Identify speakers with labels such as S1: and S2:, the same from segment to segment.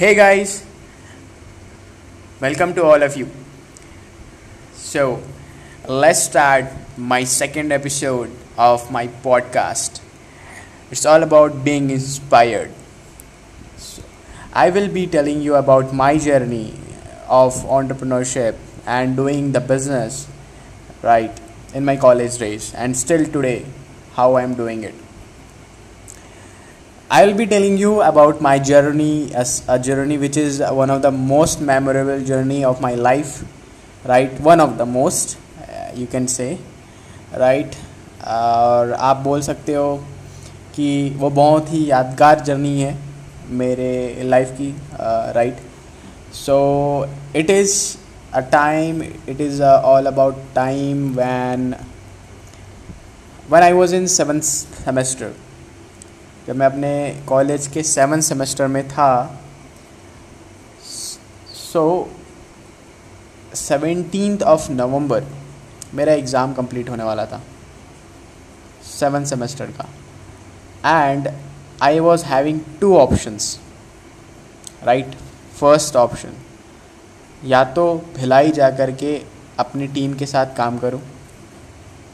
S1: Hey guys, welcome to all of you. So, let's start my second episode of my podcast. It's all about being inspired. So, I will be telling you about my journey of entrepreneurship and doing the business right in my college days and still today how I'm doing it. I will be telling you about my journey as a journey which is one of the most memorable journey of my life right one of the most uh, you can say right और आप बोल सकते हो कि वो बहुत ही यादगार journey है मेरे लाइफ की right so it is a time it is all about time when when I was in seventh semester जब मैं अपने कॉलेज के सेवन सेमेस्टर में था सो सेवेंटीन ऑफ़ नवंबर मेरा एग्ज़ाम कंप्लीट होने वाला था, सेवन सेमेस्टर का। And I was having two options right first option या तो भिलाई जा कर के अपनी टीम के साथ काम करूँ,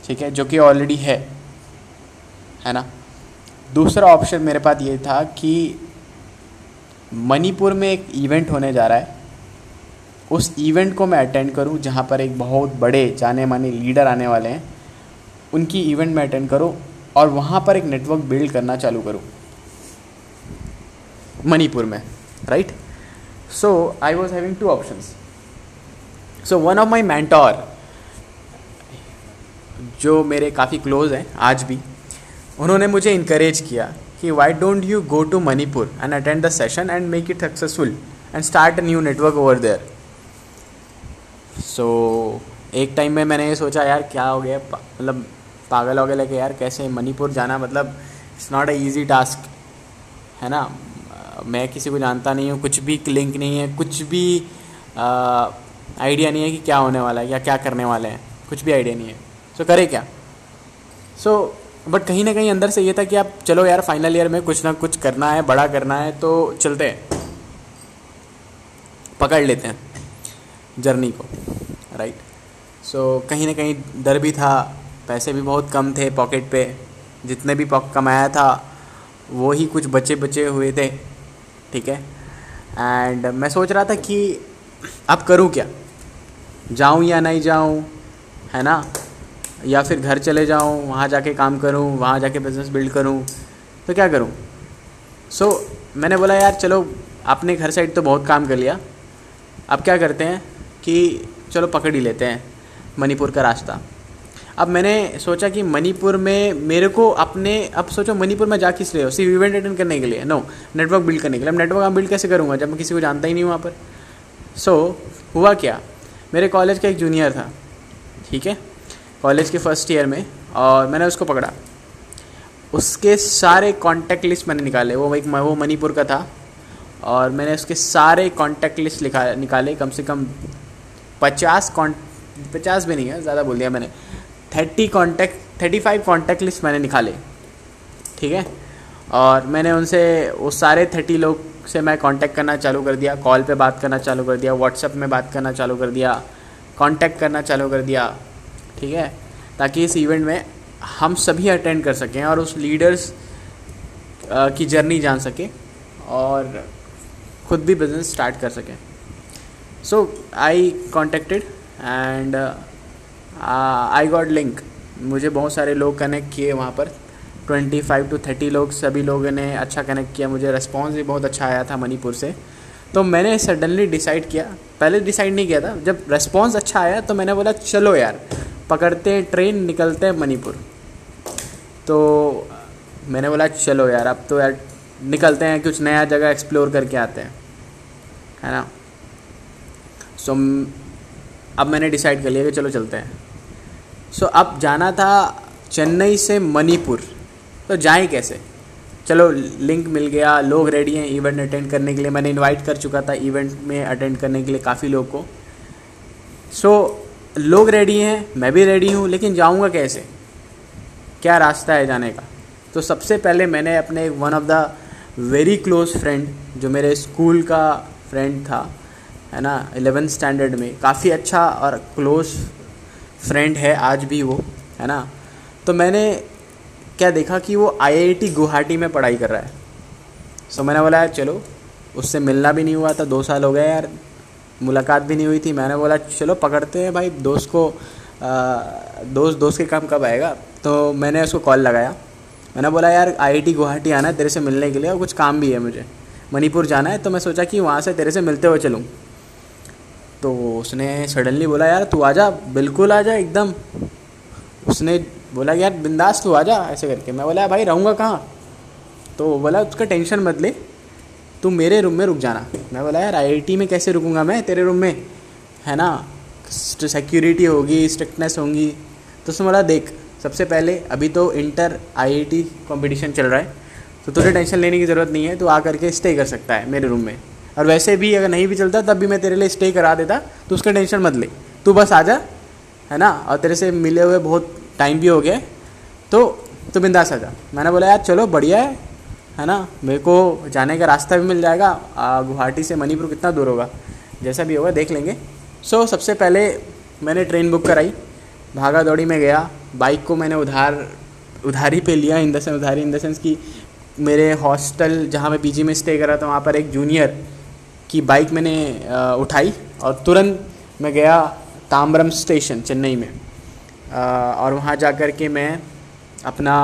S1: ठीक है, जो कि ऑलरेडी है है ना? दूसरा ऑप्शन मेरे पास ये था कि मणिपुर में एक इवेंट होने जा रहा है। उस इवेंट को मैं अटेंड करूँ, जहाँ पर एक बहुत बड़े जाने माने लीडर आने वाले हैं। उनकी इवेंट में अटेंड करूँ और वहाँ पर एक नेटवर्क बिल्ड करना चालू करूँ। मणिपुर में right so I was having two options so one of my mentor जो मेरे काफ़ी क्लोज हैं, आज भी उन्होंने मुझे इनक्रेज किया कि why don't you go to Manipur and attend the session and make it successful and start a new network over there so एक टाइम में मैंने ये सोचा यार क्या हो गया? मतलब पागल हो गया लगे यार कैसे मणिपुर जाना? मतलब it's not a easy task है ना? मैं किसी को जानता नहीं हूँ कुछ भी लिंक नहीं है कुछ भी आइडिया नहीं है कि क्या होने वाला है या क्या करने वाले हैं। कुछ भी आइडिया नहीं है। सो so, करे क्या? सो so, बट कहीं ना कहीं अंदर से ये था कि आप चलो यार फाइनल ईयर में कुछ ना कुछ करना है बड़ा करना है तो चलते हैं। पकड़ लेते हैं जर्नी को राइट सो so, कहीं ना कहीं डर भी था पैसे भी बहुत कम थे पॉकेट पे जितने भी कमाया था वो ही कुछ बचे बचे हुए थे ठीक है? एंड मैं सोच रहा था कि अब करूँ क्या? जाऊँ या नहीं जाऊँ है ना? या फिर घर चले जाऊँ वहाँ जाके काम करूँ वहाँ जाके बिज़नेस बिल्ड करूँ तो क्या करूँ? सो so, मैंने बोला यार चलो आपने घर साइड तो बहुत काम कर लिया। अब क्या करते हैं कि चलो पकड़ ही लेते हैं मणिपुर का रास्ता। अब मैंने सोचा कि मणिपुर में मेरे को अपने अब सोचो मणिपुर में जा किस रहे हो सिर्फ़ इवेंट अटेंड करने के लिए। नो नेटवर्क बिल्ड करने के लिए। अब नेटवर्क आप बिल्ड कैसे करूँगा जब मैं किसी को जानता ही नहीं हूँ वहाँ पर? सो so, हुआ क्या? मेरे कॉलेज का एक जूनियर था ठीक है? कॉलेज के फ़र्स्ट ईयर में और मैंने उसको पकड़ा। उसके सारे कॉन्टैक्ट लिस्ट मैंने निकाले। वो एक वो मणिपुर का था और मैंने उसके सारे कॉन्टैक्ट लिस्ट लिखा, निकाले। कम से कम पचास कॉन् पचास भी नहीं है, ज़्यादा बोल दिया मैंने। Thirty contact thirty five contact list मैंने निकाले। ठीक है? और मैंने उनसे, वो सारे थर्टी लोग से मैं कांटेक्ट करना चालू कर दिया। कॉल पे बात करना चालू कर दिया। व्हाट्सएप में बात करना चालू कर दिया। कांटेक्ट करना चालू कर दिया। ठीक है? ताकि इस इवेंट में हम सभी अटेंड कर सकें और उस लीडर्स की जर्नी जान सकें और खुद भी बिज़नेस स्टार्ट कर सकें। So I contacted and I got link मुझे बहुत सारे लोग कनेक्ट किए वहाँ पर। ट्वेंटी फाइव टू थर्टी लोग, सभी लोगों ने अच्छा कनेक्ट किया। मुझे रिस्पॉन्स भी बहुत अच्छा आया था मणिपुर से। तो मैंने सडनली डिसाइड किया। पहले डिसाइड नहीं किया था। जब रिस्पॉन्स अच्छा आया तो मैंने बोला, चलो यार पकड़ते हैं ट्रेन निकलते हैं मणिपुर। तो मैंने बोला चलो यार अब तो यार निकलते हैं कुछ नया जगह एक्सप्लोर करके आते हैं। है ना? सो so, अब मैंने डिसाइड कर लिया कि चलो चलते हैं। सो so, अब जाना था चेन्नई से मणिपुर। तो जाएँ कैसे? चलो लिंक मिल गया लोग रेडी हैं इवेंट अटेंड करने के लिए। मैंने इनवाइट कर चुका था इवेंट में अटेंड करने के लिए काफ़ी लोग को। सो so, लोग रेडी हैं, मैं भी रेडी हूँ, लेकिन जाऊँगा कैसे? क्या रास्ता है जाने का? तो सबसे पहले मैंने अपने one of the very close friend जो मेरे स्कूल का फ्रेंड था, है ना एलेवेंथ स्टैंडर्ड में, काफ़ी अच्छा और क्लोज फ्रेंड है आज भी वो, है ना? तो मैंने क्या देखा कि वो आईआईटी गुवाहाटी में पढ़ाई कर रहा है। सो so मैंने बोला चलो, उससे मिलना भी नहीं हुआ था दो साल हो गए यार मुलाकात भी नहीं हुई थी। मैंने बोला, चलो, पकड़ते हैं भाई, दोस्त को दोस्त दोस्त के काम कब आएगा? तो मैंने उसको कॉल लगाया। मैंने बोला, यार आईआईटी गुवाहाटी आना है तेरे से मिलने के लिए और कुछ काम भी है मुझे। मणिपुर जाना है। तो मैं सोचा कि वहाँ से तेरे से मिलते हुए चलूँ। तो उसने सडनली बोला, यार, तू आ जा बिल्कुल आ जा एकदम। उसने बोला, यार, बिंदास तू आ जा ऐसे करके। मैं बोला, भाई, रहूँगा कहाँ? तो बोला, उसका टेंशन मत ले तू मेरे रूम में रुक जाना। मैं बोला, यार आईआईटी में कैसे रुकूँगा मैं तेरे रूम में? है ना सिक्योरिटी होगी स्ट्रिक्टनेस होंगी। तो उसने बोला, देख, सबसे पहले अभी तो इंटर आईआईटी कंपटीशन चल रहा है तो तुझे टेंशन लेने की ज़रूरत नहीं है तो आ करके स्टे कर सकता है मेरे रूम में। और वैसे भी अगर नहीं भी चलता, तब भी मैं तेरे लिए स्टे करा देता तो उसका टेंशन मत ले। तू बस आ जा, है ना? और तेरे से मिले हुए बहुत टाइम भी हो गया तो तो बिंदास आ जा। मैंने बोला, यार, चलो, बढ़िया है। है ना? मेरे को जाने का रास्ता भी मिल जाएगा गुवाहाटी से मणिपुर कितना दूर होगा? जैसा भी होगा देख लेंगे। सो so, सबसे पहले मैंने ट्रेन बुक कराई। भागा दौड़ी में गया। बाइक को मैंने उधार उधारी पे लिया इन द सेंस उधारी इन द सेंस कि मेरे हॉस्टल जहाँ मैं पीजी में स्टे कर रहा था वहाँ पर एक जूनियर की बाइक मैंने उठाई और तुरंत मैं गया ताम्रम स्टेशन चेन्नई में। और वहाँ जा कर के मैं अपना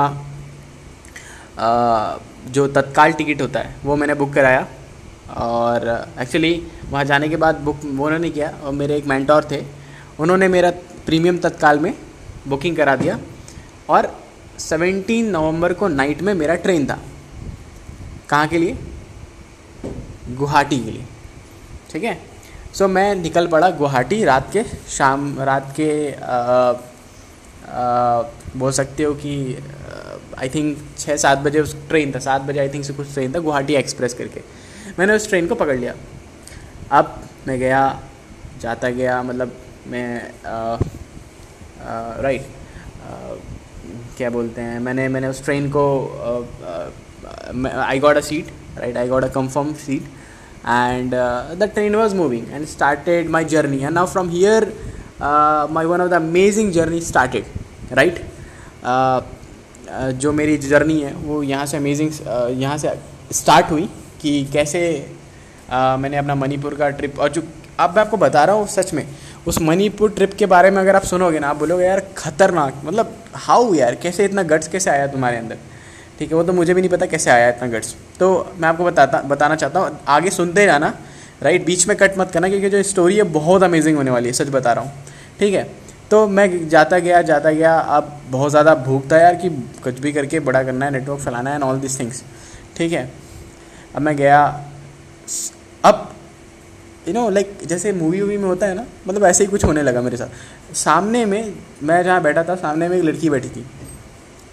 S1: जो तत्काल टिकट होता है वो मैंने बुक कराया। और एक्चुअली वहाँ जाने के बाद बुक उन्होंने किया और मेरे एक मैंटोर थे। उन्होंने मेरा प्रीमियम तत्काल में बुकिंग करा दिया। और 17 नवंबर को नाइट में मेरा ट्रेन था। कहाँ के लिए? गुवाहाटी के लिए। ठीक है? सो मैं निकल पड़ा गुवाहाटी रात के शाम रात के आ, आ, बोल सकते हो कि आई थिंक छः सात बजे उस ट्रेन था। सात बजे आई थिंक से कुछ ट्रेन था गुवाहाटी एक्सप्रेस करके। मैंने उस ट्रेन को पकड़ लिया। अब मैं गया जाता गया मतलब मैं राइट क्या बोलते हैं मैंने मैंने उस ट्रेन को I got a seat right I got a confirm seat was moving and started my journey and now from here uh, my one of the amazing journey started right? uh, uh, जो मेरी journey है, वो यहाँ से amazing यहाँ से start हुई कि कैसे मैंने अपना मणिपुर का ट्रिप और जो, अब मैं आपको बता रहा हूँ सच में, उस मणिपुर ट्रिप के बारे में अगर आप सुनोगे ना, आप बोलोगे, यार, खतरनाक मतलब हाउ यार, कैसे इतना गट्स कैसे आया तुम्हारे अंदर? ठीक है, वो तो मुझे भी नहीं पता कैसे आया इतना गट्स तो मैं आपको बताता, बताना चाहता हूँ, आगे सुनते जाना राइट बीच में कट मत करना, क्योंकि जो स्टोरी है, बहुत अमेजिंग होने वाली है, सच बता रहा हूँ। ठीक है? तो मैं जाता गया जाता गया। अब बहुत ज़्यादा भूख था यार कि कुछ भी करके बड़ा करना है नेटवर्क फैलाना है एंड ऑल दिस थिंग्स ठीक है? अब मैं गया। अब यू नो लाइक जैसे मूवी वूवी में होता है ना मतलब ऐसे ही कुछ होने लगा मेरे साथ। सामने में, मैं जहाँ बैठा था, सामने में एक लड़की बैठी थी।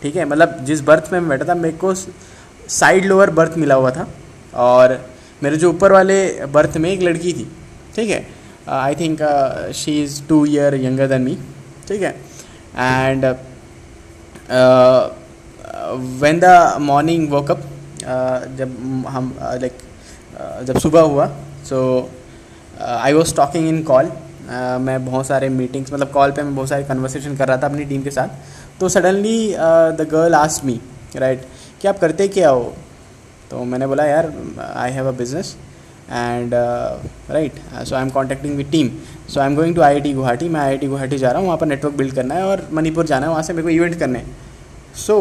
S1: ठीक है? मतलब जिस बर्थ में मैं बैठा था, मेरे को साइड लोअर बर्थ मिला हुआ था। और मेरे जो ऊपर वाले बर्थ में एक लड़की थी। ठीक है? I think she is two year younger than me ठीक है? And when the morning woke up जब हम लाइक uh, जब सुबह हुआ so I was talking in call मैं बहुत सारे मीटिंग्स मतलब कॉल पे मैं बहुत सारे कन्वर्सेशन कर रहा था अपनी टीम के साथ. तो suddenly the girl asked me right कि आप करते क्या हो? तो मैंने बोला यार I have a business and right so I am contacting with team so I am going to I I Guwahati मैं आई आई गुवाहाटी जा रहा हूँ वहाँ पर नेटवर्क बिल्ड करना है और मणिपुर जाना है वहाँ से मेरे को इवेंट करने so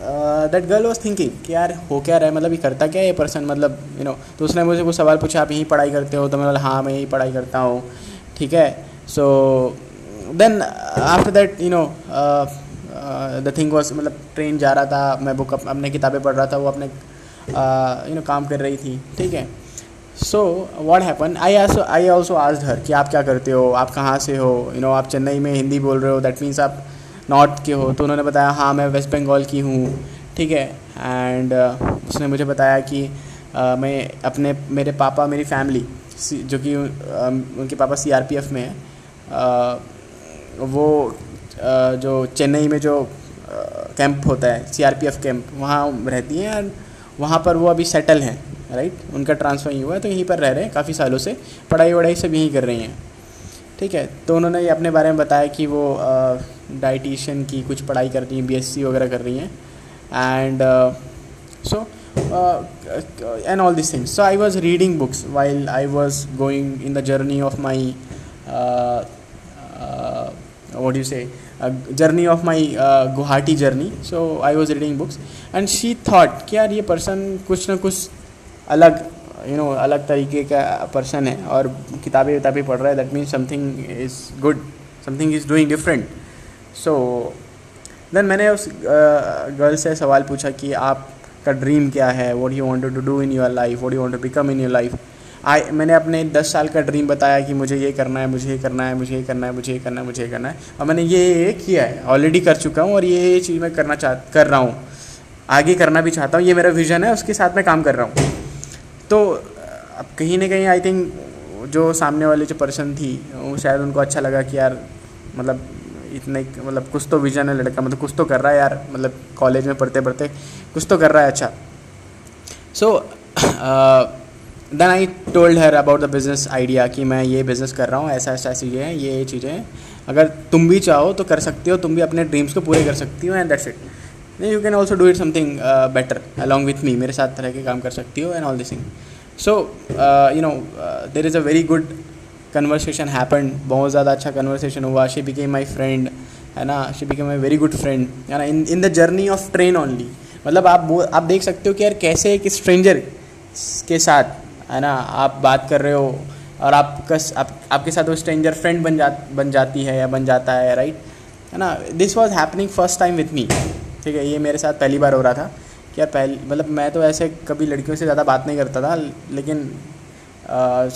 S1: that girl was thinking कि यार हो क्या रहा है? मतलब ये करता क्या है ये पर्सन मतलब यू नो तो उसने मुझे कुछ सवाल पूछा आप यहीं पढ़ाई करते हो? तो मैं बोला हाँ मैं यहीं पढ़ाई करता हूँ। ठीक है? So then after that you know the thing was मतलब ट्रेन जा रहा था मैं बुक अपने किताबें पढ़ रहा था वो अपने you uh, know you know, काम कर रही थी। ठीक है? So what happen I also I also आज हर कि आप क्या करते हो? आप कहाँ से हो? यू नो आप चेन्नई में हिंदी बोल रहे हो दैट मीन्स आप नॉर्थ के हो। तो उन्होंने बताया हाँ मैं वेस्ट बंगाल की हूँ। ठीक है? एंड uh, उसने मुझे बताया कि uh, मैं अपने मेरे पापा मेरी फैमिली जो कि uh, उनके पापा सीआरपीएफ में है uh, वो uh, जो चेन्नई में जो कैंप uh, होता है सीआरपीएफ कैंप वहाँ रहती हैं। एंड वहाँ पर वो अभी सेटल हैं। राइट उनका ट्रांसफ़र यहीं हुआ है तो यहीं पर रह रहे हैं काफ़ी सालों से पढ़ाई वढ़ाई सब यहीं कर रही हैं। ठीक है तो उन्होंने ये अपने बारे में बताया कि वो डाइटिशियन की कुछ पढ़ाई कर रही हैं बीएससी वगैरह कर रही हैं। And so and all this things so I was reading books while I was going in the journey of my say? a journey of my uh, Guwahati journey. So I was reading books. And she thought कि यार ये person कुछ ना कुछ अलग you know अलग तरीके का पर्सन है और किताबें विताबें पढ़ रहा है that means something is good something is doing different so then मैंने उस गर्ल से सवाल पूछा कि आपका ड्रीम क्या है? What you want to do in your life what you want to become in your life I मैंने अपने दस साल का ड्रीम बताया कि मुझे ये करना है, मुझे ये करना है, मुझे ये करना है, मुझे ये करना है, मुझे ये करना है। और मैंने ये ये किया है ऑलरेडी कर चुका हूँ और ये चीज़ मैं करना चाह, कर रहा हूँ। आगे करना भी चाहता हूँ, ये मेरा विज़न है, उसके साथ मैं काम कर रहा हूँ। तो अब कहीं ना कहीं आई थिंक जो सामने वाली जो पर्सन थी, वो शायद उनको अच्छा लगा कि यार मतलब इतने मतलब कुछ तो विजन है लड़का मतलब कुछ तो कर रहा है यार मतलब कॉलेज में पढ़ते पढ़ते कुछ तो कर रहा है अच्छा। So then I told her about the business idea कि मैं ये बिज़नेस कर रहा हूँ, ऐसा ऐसा चीज़ें हैं ये ये चीज़ें। हैं अगर तुम भी चाहो तो कर सकती हो, तुम भी अपने ड्रीम्स को पूरे कर सकती हो and that's it you can also do it something better along with me मेरे साथ तरह के काम कर सकती हो and all this thing so you know there is a very good conversation happen बहुत ज़्यादा अच्छा कन्वर्सेशन हुआ. शी बिकेम माई फ्रेंड है ना? She became my very good friend है ना? In in the journey of train only मतलब आप आप देख सकते हो कि यार कैसे एक स्ट्रेंजर के साथ, है ना? आप बात कर रहे हो और आप कस आप, आपके साथ वो स्ट्रेंजर फ्रेंड बन जा, बन जाती है या बन जाता है राइट है ना? This was happening first time with me ठीक है, ये मेरे साथ पहली बार हो रहा था क्या पहले मतलब मैं तो ऐसे कभी लड़कियों से ज़्यादा बात नहीं करता था, लेकिन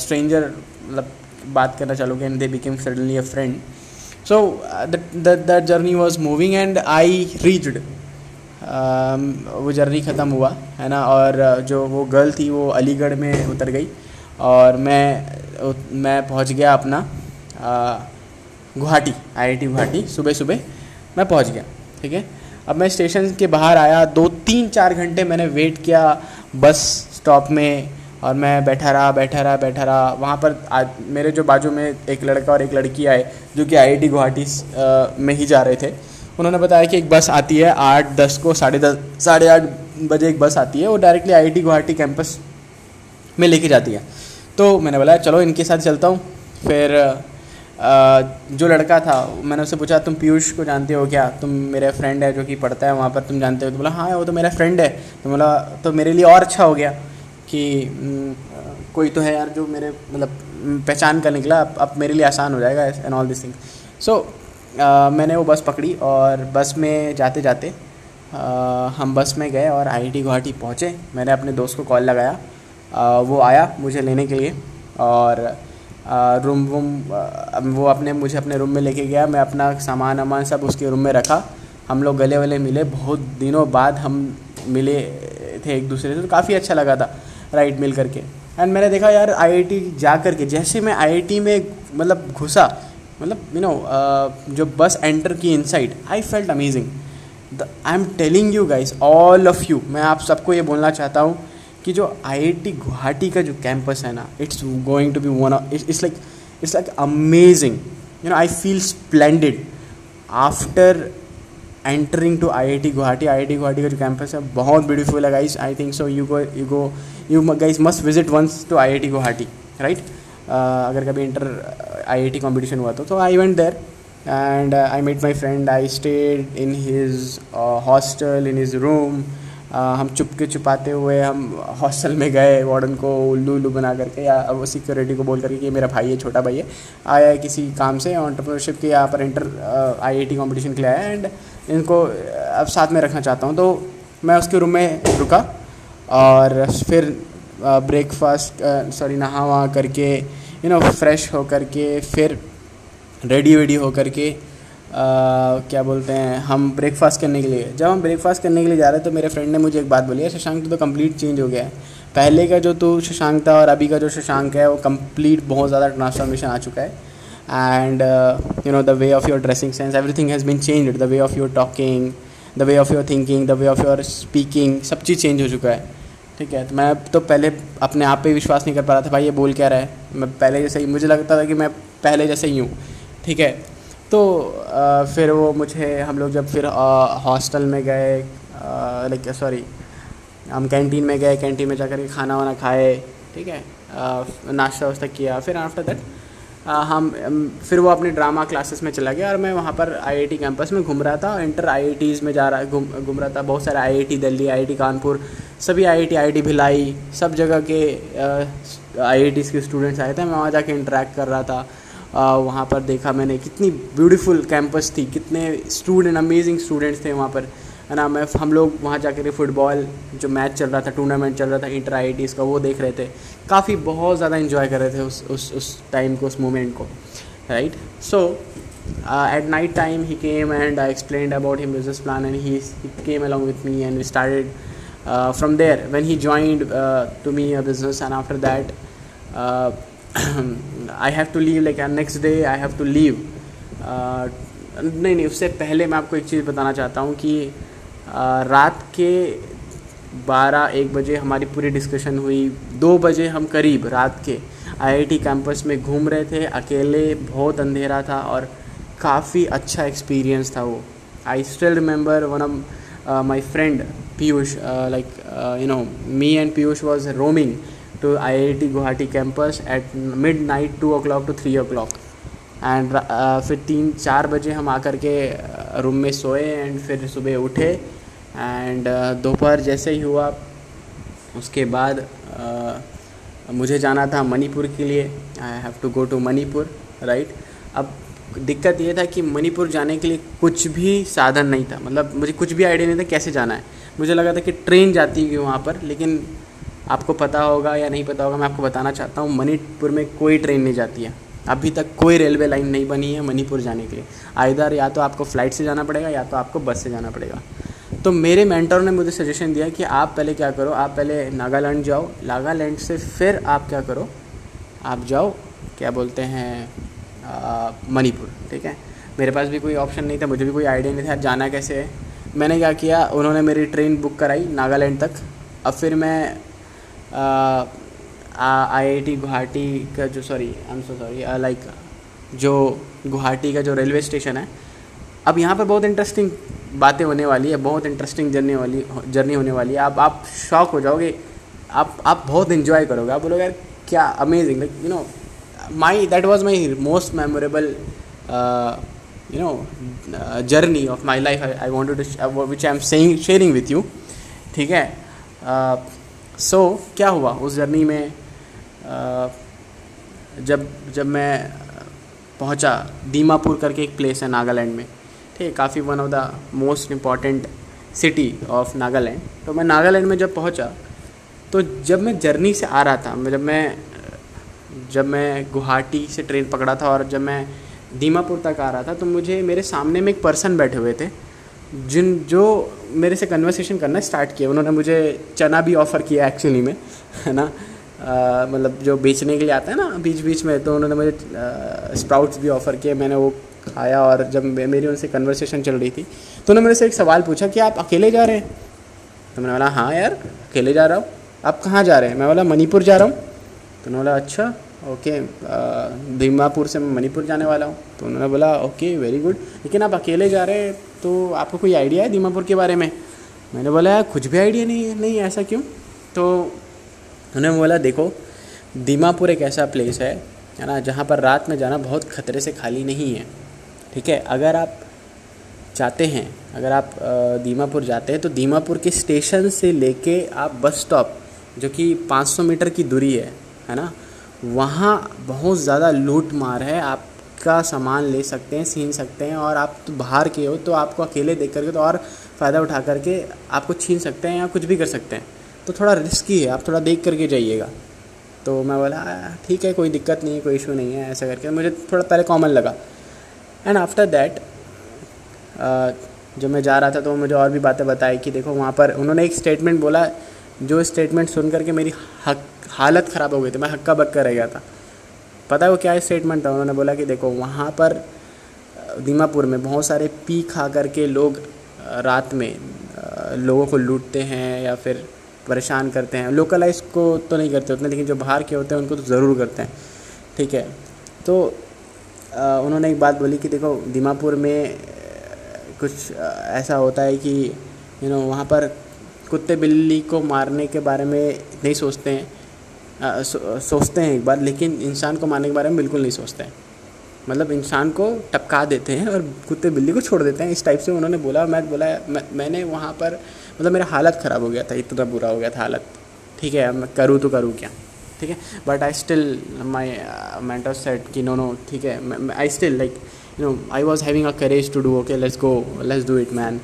S1: स्ट्रेंजर मतलब बात करना चालू किया they became suddenly a friend so the journey was moving and I reached वो जर्नी ख़त्म हुआ, है ना? और जो वो गर्ल थी, वो अलीगढ़ में उतर गई और मैं मैं पहुँच गया अपना गुवाहाटी आईआईटी गुवाहाटी सुबह सुबह मैं पहुँच गया, ठीक है? अब मैं स्टेशन के बाहर आया, दो, तीन, चार घंटे मैंने वेट किया बस स्टॉप में और मैं बैठा रहा बैठा रहा बैठा रहा। वहाँ पर आज मेरे जो बाजू में एक लड़का और एक लड़की आए, जो कि आई आईआईटी गुवाहाटी में ही जा रहे थे। उन्होंने बताया कि एक बस आती है आठ, दस को, साढ़े दस, साढ़े आठ बजे एक बस आती है, वो डायरेक्टली आईआईटी गुवाहाटी कैंपस में लेके जाती है। तो मैंने बोला, चलो इनके साथ चलता हूँ। फिर जो लड़का था मैंने उससे पूछा तुम पीयूष को जानते हो क्या? तुम मेरे फ्रेंड है जो कि पढ़ता है वहाँ पर तुम जानते हो? तो बोला हाँ वो तो मेरा फ्रेंड है। तो बोला तो मेरे लिए और अच्छा हो गया कि कोई तो है यार जो मेरे मतलब पहचान कर निकला अब अब मेरे लिए आसान हो जाएगा and all this thing so मैंने वो बस पकड़ी और बस में जाते जाते आ, हम बस में गए और आईआईटी गुवाहाटी पहुँचे। मैंने अपने दोस्त को कॉल लगाया। आ, वो आया मुझे लेने के लिए और रूम वूम वो अपने, मुझे अपने रूम में लेके गया। मैं अपना सामान वामान सब उसके रूम में रखा। हम लोग गले वले मिले। बहुत दिनों बाद हम मिले, थे एक दूसरे से। तो काफ़ी अच्छा लगा था राइट मिल करके। एंड मैंने देखा, यार आईआईटी जा कर के जैसे मैं आईआईटी में मतलब घुसा मतलब यू नो जो बस एंटर की inside I felt amazing I am telling you guys all of you मैं आप सबको ये बोलना चाहता हूँ कि जो आईआईटी गुवाहाटी का जो कैंपस है ना it's going to be one it's like it's like amazing you know I feel splendid after entering to IIT Guwahati IIT Guwahati का जो कैंपस है, बहुत ब्यूटीफुल है guys I think so you go you go you guys must visit once to IIT Guwahati right अगर कभी inter I I T competition हुआ तो I went there and I met my friend I stayed in his hostel in his room हम चुपके छुपाते हुए हम hostel में गए, वार्डन को उल्लू उल्लू बना करके या वो सिक्योरिटी को बोल करके कि मेरा भाई है, छोटा भाई है। आया है किसी काम से ऑन्टरप्रनरशिप के यहाँ पर inter I I T competition के लिए आया एंड इनको अब साथ में रखना चाहता हूँ। तो मैं उसके रूम में रुका और फिर ब्रेकफास्ट सॉरी नहा वहा करके यू नो फ्रेश हो करके फिर रेडी वेडी हो करके क्या बोलते हैं, हम ब्रेकफास्ट करने के लिए। जब हम ब्रेकफास्ट करने के लिए जा रहे हैं तो मेरे फ्रेंड ने मुझे एक बात बोली है शशांक तो कंप्लीट चेंज हो गया है। पहले का जो तू शशांक था और अभी का जो शशांक है, वो कंप्लीट बहुत ज़्यादा ट्रांसफॉर्मेशन आ चुका है। And you know the way of your dressing sense everything has been change the way of your talking the way of your thinking the way of your speaking सब चीज़ चेंज हो चुका है। ठीक है तो मैं तो पहले अपने आप पे विश्वास नहीं कर पा रहा था, भाई, ये बोल क्या रहा है? मैं पहले जैसे ही, मुझे लगता था कि मैं पहले जैसे ही हूँ। ठीक है तो आ, फिर वो मुझे हम लोग जब फिर हॉस्टल में गए लाइक सॉरी हम कैंटीन में गए कैंटीन में जाकर के खाना वाना खाए ठीक है? नाश्ता वाश्ता किया फिर आफ्टर दैट हम फिर वो अपने ड्रामा क्लासेस में चला गया और मैं वहाँ पर आईआईटी कैंपस में घूम रहा था इंटर आईआईटीज़ में जा रहा घूम घूम रहा था बहुत सारे आईआईटी दिल्ली आईआईटी कानपुर सभी आईआईटी आईआईटी भिलाई सब जगह के आईआईटीज़ के स्टूडेंट्स आए थे मैं वहाँ जाके इंटरेक्ट कर रहा था। वहाँ पर देखा मैंने कितनी ब्यूटीफुल कैंपस थी, कितने स्टूडेंट अमेजिंग स्टूडेंट्स थे वहाँ पर। है ना, मैं, हम लोग वहाँ जाकर फुटबॉल जो मैच चल रहा था टूर्नामेंट चल रहा था इंटर आई का, वो देख रहे थे। काफ़ी बहुत ज़्यादा इन्जॉय कर रहे थे उस उस उस टाइम को, उस मोमेंट को right so at night time he came and I explain about him business plan and he came along with me and started from there when he joined to me a business and after that I have to leave like next day I have to leave नहीं नहीं, उससे पहले मैं आपको एक चीज़ बताना चाहता हूँ कि रात के बारह, एक बजे हमारी पूरी डिस्कशन हुई। दो बजे हम करीब रात के आईआईटी कैंपस में घूम रहे थे। अकेले बहुत अंधेरा था और काफ़ी अच्छा एक्सपीरियंस था वो। I still remember one of my friend Piyush like you know me and Piyush was roaming to I I T Guwahati campus at midnight two o'clock two three o'clock and फिर तीन चार बजे हम आकर के room uh, में सोए and फिर सुबह उठे. एंड uh, दोपहर जैसे ही हुआ उसके बाद uh, मुझे जाना था मणिपुर के लिए. I have to go to Manipur right अब दिक्कत ये था कि मणिपुर जाने के लिए कुछ भी साधन नहीं था. मतलब मुझे कुछ भी आइडिया नहीं था कैसे जाना है. मुझे लगा था कि ट्रेन जाती है वहाँ पर लेकिन आपको पता होगा या नहीं पता होगा, मैं आपको बताना चाहता हूँ, मणिपुर में कोई ट्रेन नहीं जाती है। अभी तक कोई रेलवे लाइन नहीं बनी है मणिपुर जाने के लिए। आइधर या तो आपको फ़्लाइट से जाना पड़ेगा या तो आपको बस से जाना पड़ेगा। तो मेरे मेंटर ने मुझे सजेशन दिया कि आप पहले क्या करो, आप पहले नागालैंड जाओ। नागालैंड से फिर आप क्या करो, आप जाओ, क्या बोलते हैं मणिपुर, ठीक है? मेरे पास भी कोई ऑप्शन नहीं था, मुझे भी कोई आइडिया नहीं था, जाना कैसे है। मैंने क्या किया, उन्होंने मेरी ट्रेन बुक कराई नागालैंड तक। अब फिर मैं आई आई टी गुवाहाटी का जो sorry I am so sorry like जो गुवाहाटी का जो रेलवे स्टेशन है, अब यहाँ पर बहुत इंटरेस्टिंग बातें होने वाली है, बहुत इंटरेस्टिंग जर्नी वाली जर्नी होने वाली है। आप आप शॉक हो जाओगे, आप आप बहुत इन्जॉय करोगे। आप बोलोगे, यार, क्या amazing like you know my that was my most memorable you know journey of my life I want to which I am saying sharing with you ठीक है? सो so, क्या हुआ उस जर्नी में? uh, जब जब मैं पहुँचा दीमापुर करके एक प्लेस है नागालैंड में ठीक है काफ़ी one of the most important city of Nagaland. तो मैं नागालैंड में जब पहुँचा तो जब मैं जर्नी से आ रहा था जब मैं जब मैं गुवाहाटी से ट्रेन पकड़ा था और जब मैं दीमापुर तक आ रहा था तो मुझे मेरे सामने में एक पर्सन बैठे हुए थे जिन जो मेरे से कन्वर्सेशन करना स्टार्ट किया। उन्होंने मुझे चना भी ऑफ़र किया एक्चुअली में, है ना? मतलब जो बेचने के लिए आता है ना बीच बीच में तो उन्होंने मुझे स्प्राउट्स भी ऑफ़र किए, मैंने वो खाया और जब मेरी उनसे कन्वर्सेशन चल रही थी तो उन्होंने मेरे से एक सवाल पूछा कि आप अकेले जा रहे हैं? तो मैंने बोला हाँ यार, अकेले जा रहा हूँ। आप कहाँ जा रहे हैं? मैं बोला, मणिपुर जा रहा हूँ। तो उन्होंने बोला अच्छा ओके दीमापुर से मैं मणिपुर जाने वाला हूँ। तो उन्होंने बोला, ओके वेरी गुड लेकिन आप अकेले जा रहे हैं तो आपको कोई आइडिया है दीमापुर के बारे में? मैंने बोला कुछ भी आइडिया नहीं है, नहीं, ऐसा क्यों? तो उन्होंने बोला, देखो, दीमापुर एक ऐसा प्लेस है है ना, जहाँ पर रात में जाना बहुत ख़तरे से खाली नहीं है। ठीक है, अगर आप चाहते हैं, अगर आप दीमापुर जाते हैं तो दीमापुर के स्टेशन से लेके आप बस स्टॉप जो कि 500 मीटर की दूरी है है ना वहाँ बहुत ज़्यादा लूट मार है आपका सामान ले सकते हैं, छीन सकते हैं और आप तो बाहर के हो तो आपको अकेले देख करके तो और फ़ायदा उठा करके आपको छीन सकते हैं या कुछ भी कर सकते हैं। तो थोड़ा रिस्की है, आप थोड़ा देख करके जाइएगा। तो मैं बोला ठीक है, कोई दिक्कत नहीं है, कोई इशू नहीं है, ऐसा करके मुझे थोड़ा पहले कॉमन लगा। एंड आफ्टर दैट जब मैं जा रहा था तो मुझे और भी बातें बताई कि देखो वहाँ पर उन्होंने एक स्टेटमेंट बोला जो स्टेटमेंट सुन करके मेरी हक, हालत ख़राब हो गई थी, मैं हक्का बक्का रह गया था। पता है वो क्या स्टेटमेंट था? उन्होंने बोला कि देखो, वहाँ पर दीमापुर में बहुत सारे पी खा करके लोग रात में लोगों को लूटते हैं या फिर परेशान करते हैं। लोकलाइज को तो नहीं करते उतने, लेकिन जो बाहर के होते हैं, उनको तो ज़रूर करते हैं। ठीक है? तो उन्होंने एक बात बोली कि देखो, दीमापुर में कुछ ऐसा होता है कि यू नो वहाँ पर कुत्ते बिल्ली को मारने के बारे में नहीं सोचते हैं। आ, सो, सोचते हैं एक बार लेकिन इंसान को मारने के बारे में बिल्कुल नहीं सोचते हैं। मतलब इंसान को टपका देते हैं और कुत्ते बिल्ली को छोड़ देते हैं। इस टाइप से उन्होंने बोला मैं बोला मैं, मैंने वहाँ पर मतलब मेरा हालत ख़राब हो गया था इतना बुरा हो गया था हालत। ठीक है मैं करूँ तो करूँ क्या? ठीक है but I still my mentor set कि नो नो ठीक है I still like you know I was having a courage to do okay let's go let's do it man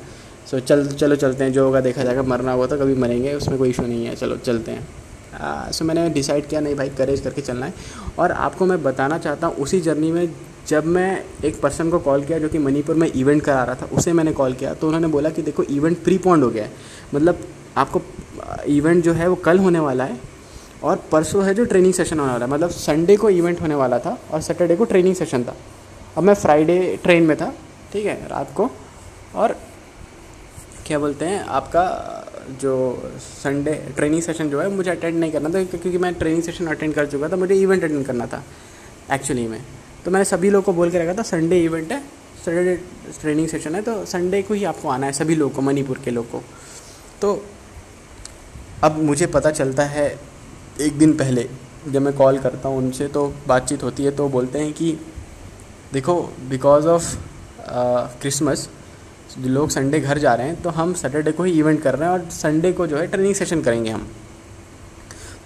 S1: so चल, चलो चलते हैं, जो होगा देखा जाएगा, मरना होगा तो कभी मरेंगे, उसमें कोई इशू नहीं है, चलो चलते हैं। सो so, मैंने डिसाइड किया, नहीं भाई करेज करके चलना है। और आपको मैं बताना चाहता हूँ, उसी जर्नी में जब मैं एक पर्सन को कॉल किया, जो कि मणिपुर में इवेंट करा रहा था, उसे मैंने कॉल किया तो उन्होंने बोला कि देखो इवेंट प्री पॉन्ड हो गया है। मतलब आपको इवेंट जो है, वो कल होने वाला है, और परसों है जो ट्रेनिंग सेशन होने वाला है। मतलब संडे को इवेंट होने वाला था, और सैटरडे को ट्रेनिंग सेशन था। अब मैं फ्राइडे ट्रेन में था, ठीक है, रात को, और क्या बोलते हैं, आपका जो संडे ट्रेनिंग सेशन जो है, मुझे अटेंड नहीं करना था, क्योंकि मैं ट्रेनिंग सेशन अटेंड कर चुका था, मुझे इवेंट अटेंड करना था एक्चुअली में। तो मैंने सभी लोग को बोल के रखा था संडे इवेंट है सैटरडे ट्रेनिंग सेशन है तो संडे को ही आपको आना है, सभी लोग को, मणिपुर के लोग को। तो अब मुझे पता चलता है, एक दिन पहले जब मैं कॉल करता हूँ उनसे तो बातचीत होती है तो बोलते हैं कि, देखो बिकॉज़ ऑफ़ क्रिसमस जो लोग संडे घर जा रहे हैं तो हम सैटरडे को ही इवेंट कर रहे हैं और संडे को जो है ट्रेनिंग सेशन करेंगे हम।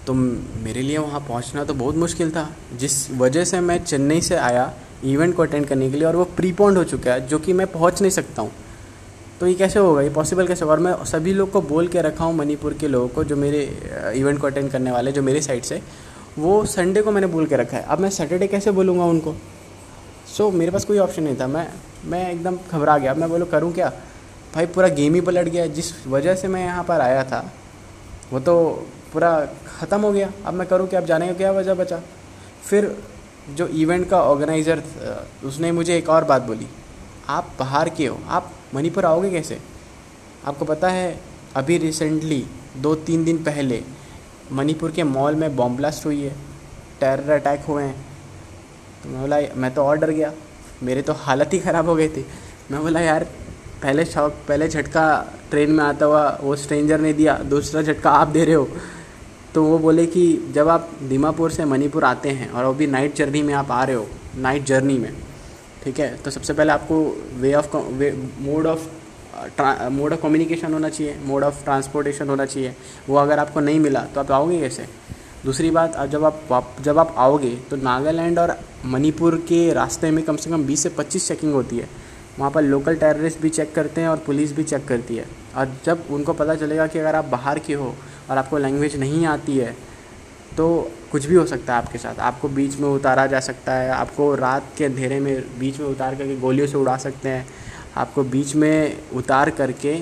S1: तो मेरे लिए वहाँ पहुँचना तो बहुत मुश्किल था, जिस वजह से मैं चेन्नई से आया इवेंट को अटेंड करने के लिए और वो प्रीपोन्ड हो चुका है, जो कि मैं पहुँच नहीं सकता हूँ। तो ये कैसे होगा? ये पॉसिबल कैसे होगा? और मैं सभी लोग को बोल के रखा हूँ, मणिपुर के लोगों को, जो मेरे इवेंट को अटेंड करने वाले, जो मेरे साइड से, वो संडे को मैंने बोल के रखा है। अब मैं सैटरडे कैसे बोलूँगा उनको? सो so, मेरे पास कोई ऑप्शन नहीं था। मैं मैं एकदम घबरा गया। मैं बोलो करूँ क्या? भाई पूरा गेम ही पलट गया। जिस वजह से मैं यहाँ पर आया था वो तो पूरा ख़त्म हो गया। अब मैं करूँ क्या? अब जाने का क्या वजह बचा? फिर जो इवेंट का ऑर्गेनाइज़र उसने मुझे एक और बात बोली। आप बाहर के हो। आप मणिपुर आओगे कैसे? आपको पता है अभी रिसेंटली दो तीन दिन पहले मणिपुर के मॉल में बॉम्ब ब्लास्ट हुई है। टेरर अटैक हुए हैं। तो मैं बोला, मैं तो और डर गया। मेरे तो हालत ही ख़राब हो गई थी। मैं बोला, यार, पहले शौक पहले झटका ट्रेन में आता हुआ वो स्ट्रेंजर ने दिया, दूसरा झटका आप दे रहे हो। तो वो बोले कि, जब आप दीमापुर से मणिपुर आते हैं और वो भी नाइट जर्नी में आप आ रहे हो, नाइट जर्नी में, ठीक है तो सबसे पहले आपको way of way mode of mode of communication होना चाहिए मोड ऑफ़ ट्रांसपोर्टेशन होना चाहिए। वो अगर आपको नहीं मिला तो आप आओगे कैसे? दूसरी बात जब आप जब आप आओगे तो नागालैंड और मणिपुर के रास्ते में कम से कम 20 से 25 चेकिंग होती है। वहाँ पर लोकल टेररिस्ट भी चेक करते हैं और पुलिस भी चेक करती है। और जब उनको पता चलेगा कि अगर आप बाहर के हो और आपको लैंग्वेज नहीं आती है तो कुछ भी हो सकता है आपके साथ। आपको बीच में उतारा जा सकता है, आपको रात के अंधेरे में बीच में उतार करके गोलियों से उड़ा सकते हैं। आपको बीच में उतार करके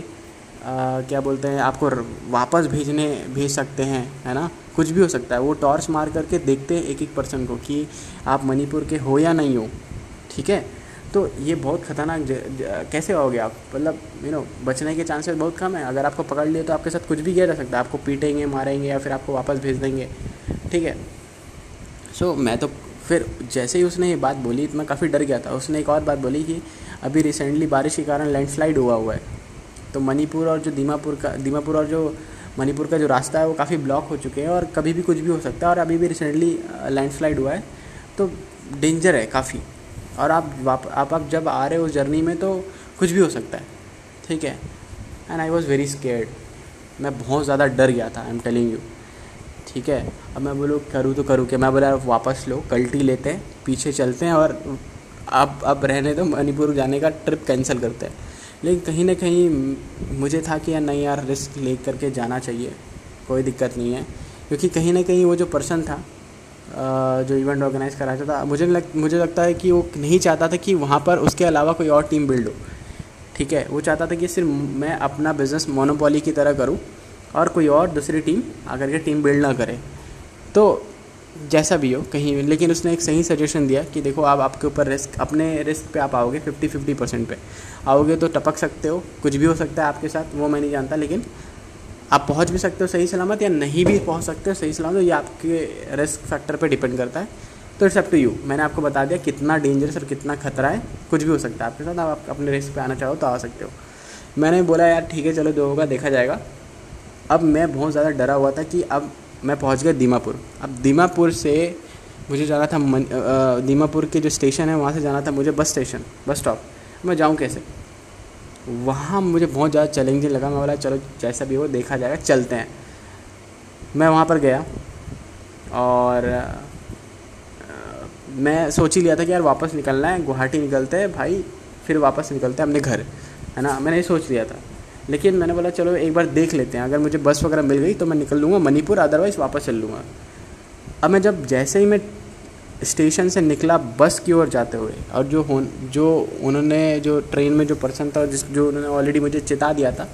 S1: क्या बोलते हैं आपको वापस भेजने भेज सकते हैं है ना? कुछ भी हो सकता है। वो टॉर्च मार करके देखते हैं एक एक पर्सन को कि आप मणिपुर के हो या नहीं हो ठीक है? तो ये बहुत ख़तरनाक कैसे आओगे आप? मतलब यू नो बचने के चांसेस बहुत कम है। अगर आपको पकड़ लिए तो आपके साथ कुछ भी किया जा सकता है। आपको पीटेंगे मारेंगे या फिर आपको वापस भेज देंगे ठीक है? सो so, मैं तो फिर जैसे ही उसने ये बात बोली तो मैं काफ़ी डर गया था। उसने एक और बात बोली कि अभी रिसेंटली बारिश के कारण लैंडस्लाइड हुआ हुआ है। तो मणिपुर और जो दीमापुर का, दीमापुर और जो मणिपुर का जो रास्ता है वो काफ़ी ब्लॉक हो चुके हैं और कभी भी कुछ भी हो सकता है और अभी भी रिसेंटली लैंडस्लाइड हुआ है। तो डेंजर है काफ़ी। और आप आप आप जब आ रहे हो जर्नी में तो कुछ भी हो सकता है। ठीक है? And I was very scared मैं बहुत ज़्यादा डर गया था आई एम टेलिंग यू ठीक है? अब मैं बोलूँ, करूँ तो करूँ क्या? मैं बोला वापस लो कल्टी लेते हैं, पीछे चलते हैं और अब अब रहने दो, मणिपुर जाने का ट्रिप कैंसिल करते हैं। लेकिन कहीं ना कहीं मुझे था कि यार नहीं यार रिस्क ले करके जाना चाहिए, कोई दिक्कत नहीं है। क्योंकि कहीं ना कहीं वो जो पर्सन था जो इवेंट ऑर्गेनाइज करा था, मुझे लग, मुझे लगता है कि वो नहीं चाहता था कि वहाँ पर उसके अलावा कोई और टीम बिल्ड हो। ठीक है, वो चाहता था कि सिर्फ़ मैं अपना बिज़नेस मोनोपॉली की तरह करूँ और कोई और दूसरी टीम आकर के टीम बिल्ड ना करे। तो जैसा भी हो, कहीं, लेकिन उसने एक सही सजेशन दिया कि देखो, आप आपके ऊपर रिस्क अपने रिस्क पे आप आओगे फिफ्टी फिफ्टी परसेंट पे। आओगे तो टपक सकते हो, कुछ भी हो सकता है आपके साथ, वो मैं नहीं जानता, लेकिन आप पहुँच भी सकते हो सही सलामत या नहीं भी पहुँच सकते हो सही सलामत, ये आपके रिस्क फैक्टर पे डिपेंड करता है। तो इट्स अप टू यू मैंने आपको बता दिया कितना डेंजरस और कितना खतरा है, कुछ भी हो सकता है आपके साथ, आप अपने रिस्क पे आना चाहो तो आ सकते हो। मैंने बोला, यार, ठीक है, चलो, जो होगा, देखा जाएगा। अब मैं बहुत ज़्यादा डरा हुआ था कि अब मैं पहुँच गया दीमापुर। अब दीमापुर से मुझे जाना था मन दीमापुर के जो स्टेशन है, वहाँ से जाना था मुझे बस स्टेशन, बस स्टॉप। मैं जाऊँ कैसे? वहाँ मुझे बहुत ज़्यादा चैलेंजिंग लगा। मैं बोला, चलो, जैसा भी हो, देखा जाएगा, चलते हैं। मैं वहाँ पर गया और मैं सोच ही लिया था कि यार वापस निकलना है, गुवाहाटी निकलते हैं भाई, फिर वापस निकलते हैं अपने घर, है ना? मैंने ये सोच लिया था। लेकिन मैंने बोला चलो एक बार देख लेते हैं। अगर मुझे बस वगैरह मिल गई तो मैं निकल लूँगा मणिपुर अदरवाइज़ वापस चल लूँगा। अब मैं जब जैसे ही मैं स्टेशन से निकला बस की ओर जाते हुए और जो हो जो उन्होंने जो ट्रेन में जो पर्सन था जिस जो उन्होंने ऑलरेडी मुझे चिता दिया था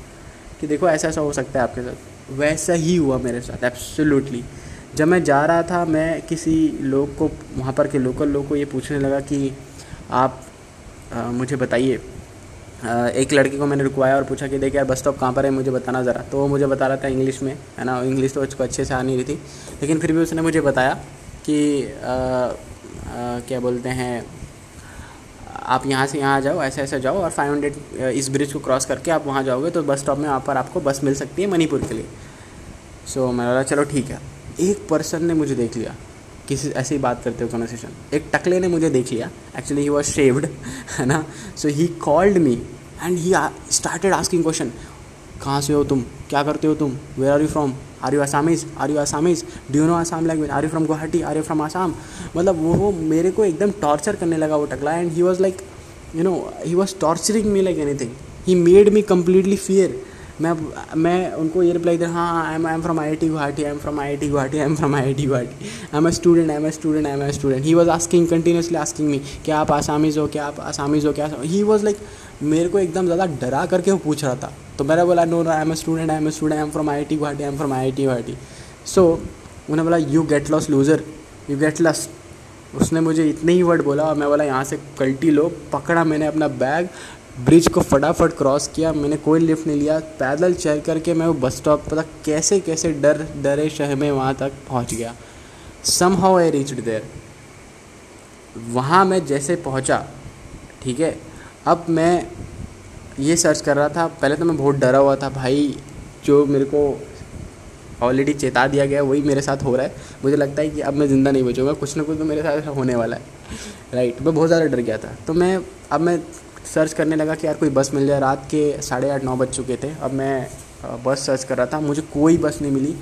S1: कि देखो ऐसा ऐसा हो सकता है आपके साथ। वैसा ही हुआ मेरे साथ एब्सोल्युटली जब मैं जा रहा था मैं किसी लोग को वहाँ पर के लोकल लोग को ये पूछने लगा कि आप आ, मुझे बताइए एक लड़के को मैंने रुकवाया और पूछा कि देख यार बस स्टॉप कहाँ पर है मुझे बताना ज़रा। तो वो मुझे बता रहा था इंग्लिश में है ना? इंग्लिश तो उसको अच्छे से आ नहीं रही थी। लेकिन फिर भी उसने मुझे बताया कि आ, आ, क्या बोलते हैं आप यहाँ से यहाँ जाओ ऐसे ऐसे जाओ और फाइव हंड्रेड इस ब्रिज को क्रॉस करके आप वहाँ जाओगे तो बस स्टॉप में वहाँ पर आपको बस मिल सकती है मणिपुर के लिए। सो so, मैंने बोला चलो ठीक है। एक पर्सन ने मुझे देख लिया। किसी ऐसे ही बात करते हो कन्वर्सेशन एक टकले ने मुझे देख लिया। एक्चुअली ही वॉज़ शेव्ड है ना? So he called me and he started asking question कहाँ से हो तुम? क्या करते हो तुम? Where are you from are you Assamese are you Assamese do you know Assam language are you from Guwahati are you from Assam मतलब वो वो मेरे को एकदम टॉर्चर करने लगा वो टकला। And he was like you know he was torturing me like anything he made me completely fear मैं मैं उनको ये रिप्लाई दे हाँ I am I am from I I T Guwahati I am from I I T Guwahati I am from I I T Guwahati I am a student I am a student I am a student he was asking continuously asking me क्या आप Assamese हो? क्या आप Assamese हो? क्या ही was like मेरे को एकदम ज़्यादा डरा करके वो पूछ रहा था। तो मैंने बोला no I am a student I am student I am from I I T Guwahati I am from I I T Guwahati so उन्होंने बोला you get loss loser you get loss उसने मुझे इतने ही वर्ड बोला और मैं बोला, यहाँ से कल्टी लो, पकड़ा मैंने अपना बैग ब्रिज को फटाफट क्रॉस किया, मैंने कोई लिफ्ट नहीं लिया। पैदल चल करके मैं वो बस स्टॉप पर कैसे कैसे डर, डरे शहर में वहाँ तक पहुँच गया। Some how I reach there वहाँ मैं जैसे पहुँचा, ठीक है? अब मैं ये सर्च कर रहा था। पहले तो मैं बहुत डरा हुआ था, भाई, जो मेरे को ऑलरेडी चेता दिया गया, वही मेरे साथ हो रहा है। मुझे लगता है कि अब मैं ज़िंदा नहीं बचूँगा, कुछ ना कुछ तो मेरे साथ होने वाला है। राइट मैं बहुत ज़्यादा डर गया था। तो मैं, अब मैं सर्च करने लगा कि यार कोई बस मिल जाए। रात के साढ़े आठ, नौ बज चुके थे। अब मैं बस सर्च कर रहा था। मुझे कोई बस नहीं मिली।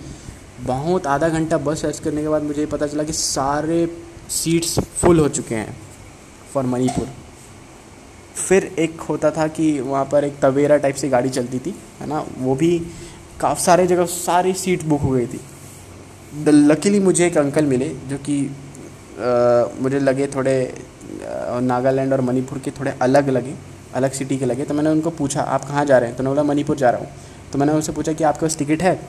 S1: बहुत आधा घंटा बस सर्च करने के बाद मुझे पता चला कि सारे सीट्स फुल हो चुके हैं फॉर मणिपुर। फिर एक होता था कि वहाँ पर एक तवेरा टाइप से गाड़ी चलती थी, है ना? वो भी काफ़ी, सारे जगह सारी सीट बुक हो गई थी। लकीली मुझे एक अंकल मिले जो कि मुझे लगे थोड़े नागालैंड और मणिपुर के थोड़े अलग लगे, अलग सिटी के लगे। तो मैंने उनको पूछा, आप कहाँ जा रहे हैं? तो उन्होंने बोला, मणिपुर जा रहा हूँ। तो मैंने उनसे पूछा कि, आपके पास टिकट है?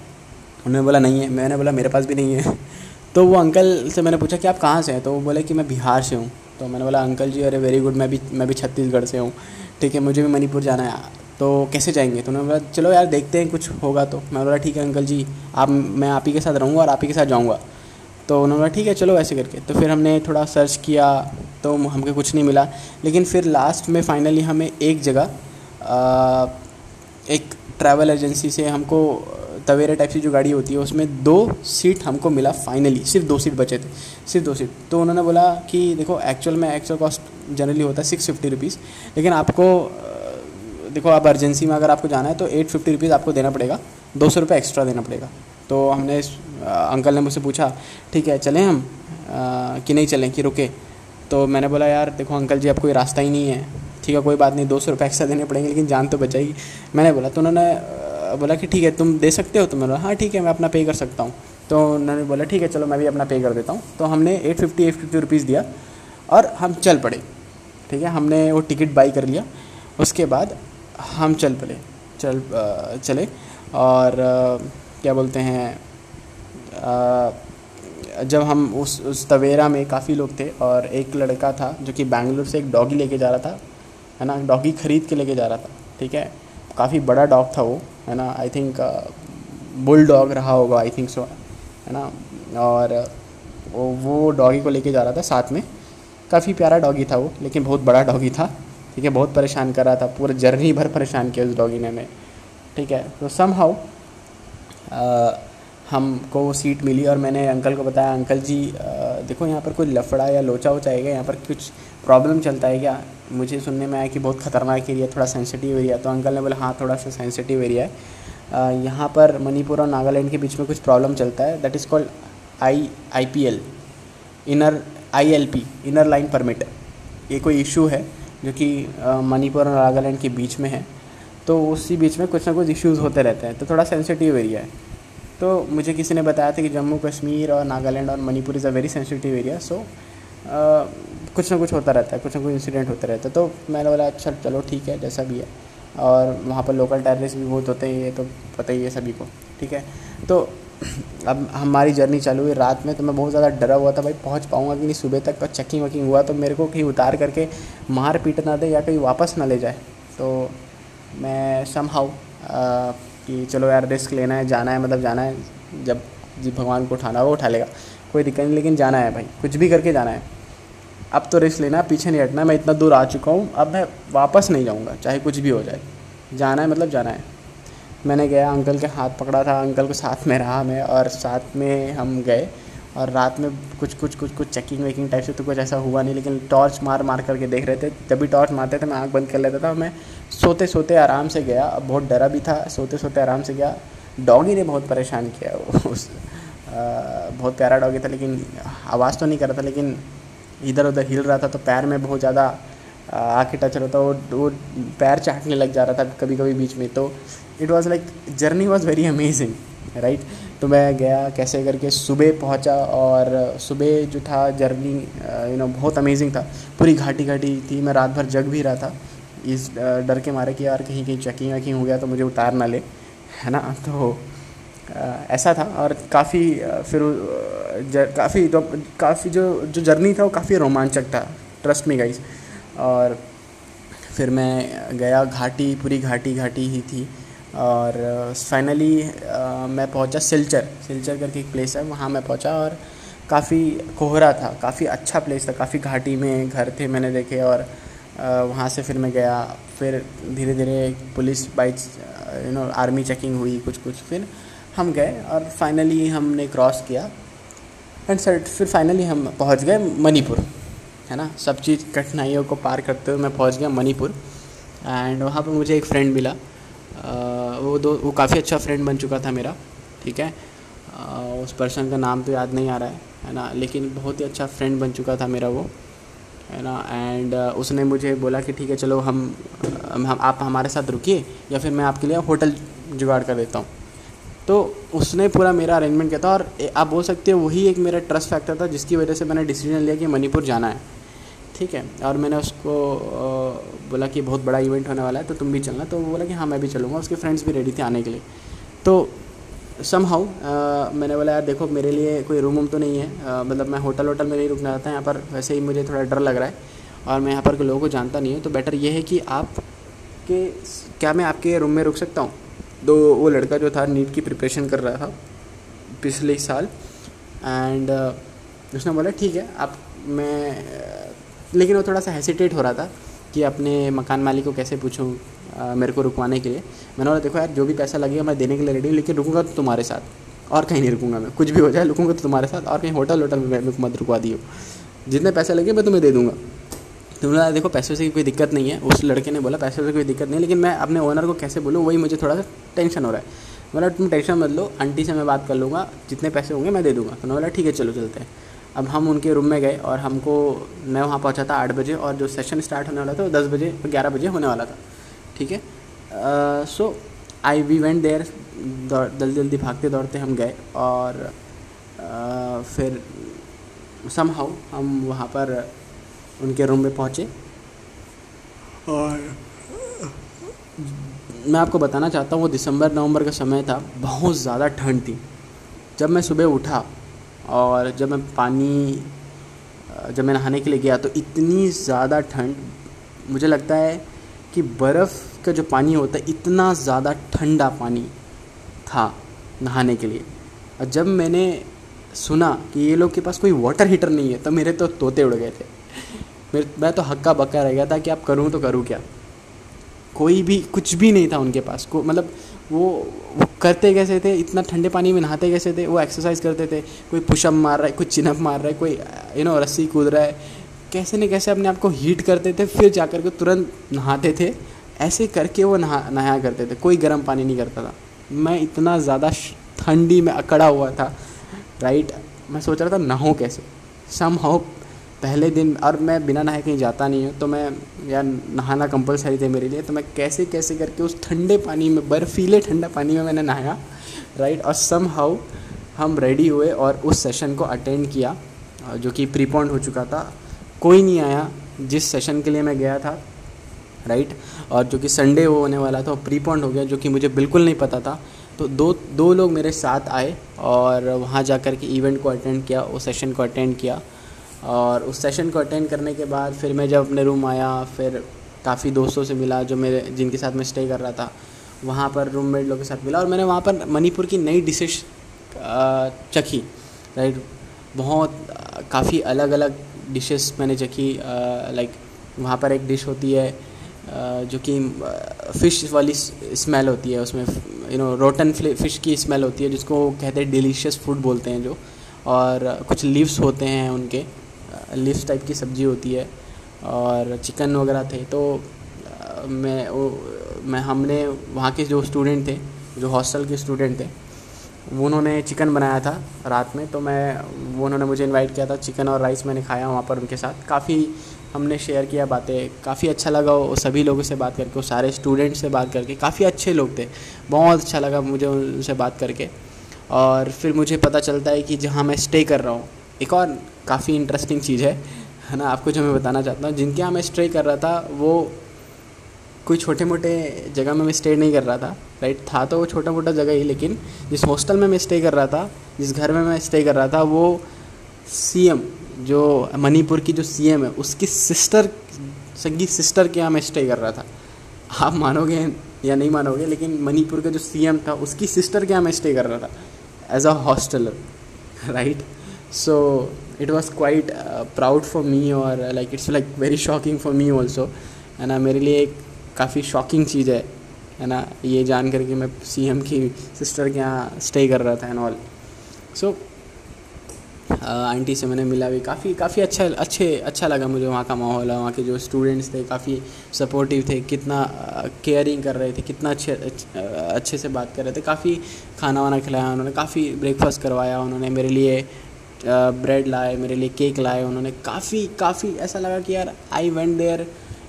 S1: उन्होंने बोला, नहीं है। मैंने बोला, मेरे पास भी नहीं है। तो वो अंकल से मैंने पूछा कि, आप कहाँ से हैं? तो वो बोले कि, मैं बिहार से हूँ। तो मैंने बोला, अंकल जी, अरे वेरी गुड मैं भी मैं भी छत्तीसगढ़ से हूँ। ठीक है, मुझे भी मणिपुर जाना है। तो कैसे जाएँगे? तो उन्होंने बोला, चलो यार, देखते हैं, कुछ होगा तो। मैंने बोला, ठीक है, अंकल जी, आप, मैं आप ही के साथ रहूँगा और आप ही के साथ जाऊँगा। तो उन्होंने बोला, ठीक है, चलो, ऐसे करके। तो फिर हमने थोड़ा सर्च किया तो हमको कुछ नहीं मिला। लेकिन फिर लास्ट में फाइनली हमें एक जगह एक ट्रैवल एजेंसी से हमको, तवेरे टाइप की जो गाड़ी होती है, उसमें दो सीट हमको मिला फाइनली सिर्फ़ दो सीट बचे थे। सिर्फ़ दो सीट तो उन्होंने बोला कि, देखो एक्चुअल में एक्चुअल कॉस्ट जनरली होता है सिक्स फिफ्टी रुपीज़ लेकिन आपको देखो, आप अर्जेंसी में अगर आपको जाना है तो एट फिफ्टी रुपीज़ आपको देना पड़ेगा। दो सौ रुपये एक्स्ट्रा देना पड़ेगा। तो हमने अंकल ने मुझसे पूछा, ठीक है, चलें हम? कि नहीं चलें, कि रुके? तो मैंने बोला, यार, देखो अंकल जी, अब कोई रास्ता ही नहीं है। ठीक है, कोई बात नहीं, दो सौ रुपये एक्स्ट्रा देने पड़ेंगे, लेकिन जान तो बचाएगी मैंने बोला तो उन्होंने बोला कि ठीक है, तुम दे सकते हो? तो मैंने बोला हाँ ठीक है, मैं अपना पे कर सकता हूँ। तो उन्होंने बोला, ठीक है, चलो, मैं भी अपना पे कर देता हूँ। तो हमने eight fifty eight fifty rupees दिया और हम चल पड़े। ठीक है, हमने वो टिकट बाई कर लिया। उसके बाद हम चल पड़े, चल चले और क्या बोलते हैं जब हम उस उस तवेरा में काफ़ी लोग थे और एक लड़का था जो कि बैंगलोर से एक डॉगी लेके जा रहा था, है ना, डॉगी ख़रीद के लेके जा रहा था, ठीक है? काफ़ी बड़ा डॉग था वो, है ना? आई थिंक बुल डॉग रहा होगा आई थिंक सो है ना? और वो डॉगी को लेके जा रहा था साथ में। काफ़ी प्यारा डॉगी था वो, लेकिन बहुत बड़ा डॉगी था, ठीक है? बहुत परेशान कर रहा था, पूरा जर्नी भर परेशान किया उस डॉगी ने हमें, ठीक है? तो सम हाउ हमको वो सीट मिली और मैंने अंकल को बताया, अंकल जी देखो यहाँ पर कोई लफड़ा या लोचा है क्या? यहाँ पर कुछ प्रॉब्लम चलता है क्या? मुझे सुनने में आया कि बहुत ख़तरनाक एरिया थोड़ा सेंसिटिव एरिया तो अंकल ने बोला हाँ थोड़ा सा सेंसिटिव एरिया है। यहाँ पर मणिपुर और नागालैंड के बीच में कुछ प्रॉब्लम चलता है that is called I I P L inner I L P inner line permit ये कोई इशू है जो कि मणिपुर और नागालैंड के बीच में है। तो उसी बीच में कुछ ना कुछ इश्यूज़ होते रहते हैं। तो थोड़ा सेंसिटिव एरिया है। तो मुझे किसी ने बताया था कि जम्मू कश्मीर और नागालैंड और Manipur is a very sensitive area so कुछ ना कुछ होता रहता है, कुछ ना कुछ इंसिडेंट होते रहते हैं। तो मैंने बोला अच्छा चलो ठीक है, जैसा भी है। और वहाँ पर लोकल टेररिस्ट भी बहुत होते हैं, ये तो पता ही है सभी को, ठीक है? तो अब हमारी जर्नी चालू हुई रात में तो मैं बहुत ज़्यादा डरा हुआ था, भाई, पहुँच पाऊँगा कि नहीं? सुबह तक का चेकिंग वकिंग हुआ तो मेरे को कहीं उतार करके मार पीट ना दे या कहीं वापस ना ले जाए। तो मैं सम हाउ कि चलो यार रिस्क लेना है, जाना है मतलब जाना है। जब जी भगवान को उठाना वो उठा लेगा। कोई दिक्कत नहीं, लेकिन जाना है भाई। कुछ भी करके जाना है। अब तो रिस्क लेना पीछे नहीं हटना। मैं इतना दूर आ चुका हूँ। अब मैं वापस नहीं जाऊँगा, चाहे कुछ भी हो जाए। जाना है मतलब जाना है। मैंने गया, अंकल के हाथ पकड़ा था। अंकल को साथ में रहा मैं और साथ में हम गए। और रात में कुछ कुछ कुछ कुछ चेकिंग वेकिंग टाइप से तो कुछ ऐसा हुआ नहीं लेकिन टॉर्च मार मार करके देख रहे थे। जब भी टॉर्च मारते थे मैं आँख बंद कर लेता था। मैं सोते सोते आराम से गया। अब बहुत डरा भी था। सोते सोते आराम से गया। डॉगी ने बहुत परेशान किया वो उस आ, बहुत प्यारा डॉगी था लेकिन आवाज़ तो नहीं कर रहा था लेकिन इधर उधर हिल रहा था तो पैर में बहुत ज़्यादा आके टच रहा था वो वो पैर चाटने लग जा रहा था कभी कभी बीच में। तो it was like journey was very amazing right तो मैं गया, कैसे करके सुबह पहुँचा और सुबह जो था जर्नी यू नो बहुत अमेजिंग था। पूरी घाटी घाटी थी, मैं रात भर जग भी रहा था। इस डर के मारे कि यार कहीं कहीं चेकिंग वकिंग हो गया तो मुझे उतार ना ले, है ना? तो ऐसा था और काफ़ी फिर काफ़ी काफ़ी जो जो जर्नी था वो काफ़ी रोमांचक था ट्रस्ट में गाइस और फिर मैं गया, घाटी, पूरी घाटी घाटी ही थी। और फाइनली मैं पहुँचा सिलचर। सिलचर करके एक प्लेस है, वहाँ मैं पहुँचा और काफ़ी कोहरा था, काफ़ी अच्छा प्लेस था, काफ़ी घाटी में घर थे मैंने देखे और वहाँ से फिर मैं गया। फिर धीरे धीरे police bike you know army checking हुई कुछ कुछ फिर हम गए और फाइनली हमने क्रॉस किया। एंड सर फिर फाइनली हम पहुँच गए मणिपुर, है ना? सब चीज़ कठिनाइयों को पार करते हुए मैं पहुँच गया मणिपुर। एंड वहाँ पर मुझे एक फ्रेंड मिला। वो दो, वो काफ़ी अच्छा फ्रेंड बन चुका था मेरा, ठीक है? उस पर्सन का नाम तो याद नहीं आ रहा है है ना? लेकिन बहुत ही अच्छा फ्रेंड बन चुका था मेरा वो, है ना? एंड उसने मुझे बोला कि ठीक है, चलो हम हम आप हमारे साथ रुकिए, या फिर मैं आपके लिए होटल जुगाड़ कर देता हूँ। तो उसने पूरा मेरा अरेंजमेंट किया था और आप बोल सकते हो वही एक मेरा ट्रस्ट फैक्टर था जिसकी वजह से मैंने डिसीज़न लिया कि मणिपुर जाना है। ठीक है, और मैंने उसको बोला कि बहुत बड़ा इवेंट होने वाला है तो तुम भी चलना तो वो बोला कि हाँ मैं भी चलूँगा, उसके फ्रेंड्स भी रेडी थे आने के लिए। तो सम हाउ मैंने बोला, यार, देखो, मेरे लिए कोई रूम वूम तो नहीं है। मतलब मैं होटल वोटल में नहीं रुकना चाहता, यहाँ पर वैसे ही मुझे थोड़ा डर लग रहा है, और मैं यहाँ पर लोगों को जानता नहीं हूँ तो बेटर ये है कि आप के क्या मैं आपके रूम में रुक सकता हूँ? तो वो लड़का जो था, नीट की प्रिपरेशन कर रहा था, पिछले साल एंड उसने बोला, ठीक है, आप, मैं लेकिन वो थोड़ा सा हेसिटेट हो रहा था कि अपने मकान मालिक को कैसे पूछूँ मेरे को रुकवाने के लिए। मैंने बोला, देखो यार, जो भी पैसा लगेगा मैं देने के लिए रेडी हूँ, लेकिन रुकूँगा तो तुम्हारे साथ। और कहीं नहीं रुकूँगा मैं। कुछ भी हो जाए, रुकूँगा तो तुम्हारे साथ। और कहीं होटल वोटल में मत रुकवा दियो। जितने पैसे लगे मैं तुम्हें दे दूँगा। तुमने बोला, देखो, पैसे से कोई दिक्कत नहीं है। उस लड़के ने बोला, पैसे से कोई दिक्कत नहीं लेकिन मैं अपने ओनर को कैसे बोलूँ, वही मुझे थोड़ा सा टेंशन हो रहा है। बोला, तुम टेंशन मत लो आंटी से मैं बात कर लूँगा, जितने पैसे होंगे मैं दे दूँगा। तो बोला, ठीक है, चलो, चलते हैं। अब हम उनके रूम में गए और हमको मैं वहाँ पहुँचा था आठ बजे और जो सेशन स्टार्ट होने वाला था वो दस बजे ग्यारह बजे होने वाला था। ठीक है? So I we went there जल्दी जल्दी भागते दौड़ते हम गए और uh, फिर सम हाउ हम वहाँ पर उनके रूम में पहुँचे। और मैं आपको बताना चाहता हूँ वो दिसंबर नवंबर का समय था बहुत ज़्यादा ठंड थी। जब मैं सुबह उठा और जब मैं पानी, जब मैं नहाने के लिए गया तो इतनी ज़्यादा ठंड, मुझे लगता है कि बर्फ़ का जो पानी होता है, इतना ज़्यादा ठंडा पानी था नहाने के लिए। और जब मैंने सुना कि ये लोग के पास कोई वाटर हीटर नहीं है तो मेरे तो तोते उड़ गए थे। मेरे, मैं तो हक्का बक्का रह गया था कि आप करूँ तो करूँ क्या। कोई भी, कुछ भी नहीं था उनके पास। को मतलब वो वो करते कैसे थे? इतना ठंडे पानी में नहाते कैसे थे? वो एक्सरसाइज करते थे। कोई पुशअप मार रहा है, कोई चिनअप मार रहा है, कोई यू नो रस्सी कूद रहा है। कैसे न कैसे अपने आप को हीट करते थे, फिर जा कर के तुरंत नहाते थे। ऐसे करके वो नहा, नहाया करते थे। कोई गर्म पानी नहीं करता था। मैं इतना ज़्यादा ठंडी में अकड़ा हुआ था। राइट मैं सोच रहा था नहाऊँ कैसे? सम हाउ पहले दिन, और मैं बिना नहाए कहीं जाता नहीं हूँ तो मैं, यार, नहाना कंपलसरी थे मेरे लिए तो मैं कैसे कैसे करके उस ठंडे पानी में, बर्फीले ठंडा पानी में मैंने नहाया राइट और सम हाउ हम रेडी हुए और उस सेशन को अटेंड किया जो कि प्रीपॉन्ड हो चुका था। कोई नहीं आया, जिस सेशन के लिए मैं गया था राइट और जो कि संडे वो होने वाला था प्रीपॉन्ड हो गया, जो कि मुझे बिल्कुल नहीं पता था। तो दो दो लोग मेरे साथ आए और वहाँ जा कर के इवेंट को अटेंड किया, उस सेशन को अटेंड किया। और उस सेशन को अटेंड करने के बाद फिर मैं जब अपने रूम आया, फिर काफ़ी दोस्तों से मिला जो मेरे, जिनके साथ मैं स्टे कर रहा था, वहाँ पर रूममेट लोगों के साथ मिला और मैंने वहाँ पर मणिपुर की नई डिशेस चखी राइट बहुत, काफ़ी अलग अलग डिशेस मैंने चखी लाइक वहाँ पर एक डिश होती है जो कि फ़िश वाली स्मेल होती है, उसमें यू नो रोटन फ़िश की स्मेल होती है, जिसको कहते हैं डिलीशियस फ़ूड बोलते हैं जो, और कुछ लीव्स होते हैं उनके लीव्स टाइप की सब्ज़ी होती है और चिकन वगैरह थे तो मैं, वो, मैं, हमने वहाँ के जो स्टूडेंट थे, जो हॉस्टल के स्टूडेंट थे उन्होंने चिकन बनाया था रात में तो मैं, वो उन्होंने मुझे इनवाइट किया था, चिकन और राइस मैंने खाया वहाँ पर उनके साथ। काफ़ी हमने शेयर किया बातें, काफ़ी अच्छा लगा वो सभी लोगों से बात करके, वो सारे स्टूडेंट से बात करके, काफ़ी अच्छे लोग थे, बहुत अच्छा लगा मुझे उनसे बात करके। और फिर मुझे पता चलता है कि जहाँ मैं स्टे कर रहा हूँ एक और काफ़ी इंटरेस्टिंग चीज़ है है ना? आपको जो मैं बताना चाहता हूँ, जिनके यहाँ मैं स्टे कर रहा था, वो कोई छोटे मोटे जगह में मैं स्टे नहीं कर रहा था राइट था तो वो छोटा मोटा जगह ही, लेकिन जिस हॉस्टल में मैं स्टे कर रहा था, जिस घर में मैं स्टे कर रहा था, वो सीएम जो मणिपुर की जो सीएम है, उसकी सिस्टर संगीत सिस्टर के यहाँ मैं स्टे कर रहा था। आप मानोगे या नहीं मानोगे, लेकिन मणिपुर का जो सीएम था, उसकी सिस्टर के यहाँ मैं स्टे कर रहा था as a hosteller right so it was quite proud for me और like it's like very shocking for me also है ना मेरे लिए एक काफ़ी शॉकिंग चीज़ है। है ना ये जान करके मैं सीएम की सिस्टर के यहाँ स्टे कर रहा था एंड ऑल सो आंटी से मैंने मिला भी। काफ़ी काफ़ी अच्छा अच्छे अच्छा लगा मुझे वहाँ का माहौल वहाँ के जो स्टूडेंट्स थे, काफ़ी सपोर्टिव थे। कितना केयरिंग कर रहे थे, कितना अच्छे अच्छे से बात कर रहे थे। काफ़ी खाना वाना खिलाया उन्होंने, काफ़ी ब्रेकफास्ट करवाया उन्होंने मेरे लिए। ब्रेड लाए, मेरे लिए केक लाए, उन्होंने काफ़ी काफ़ी ऐसा लगा कि यार आई वेंट देयर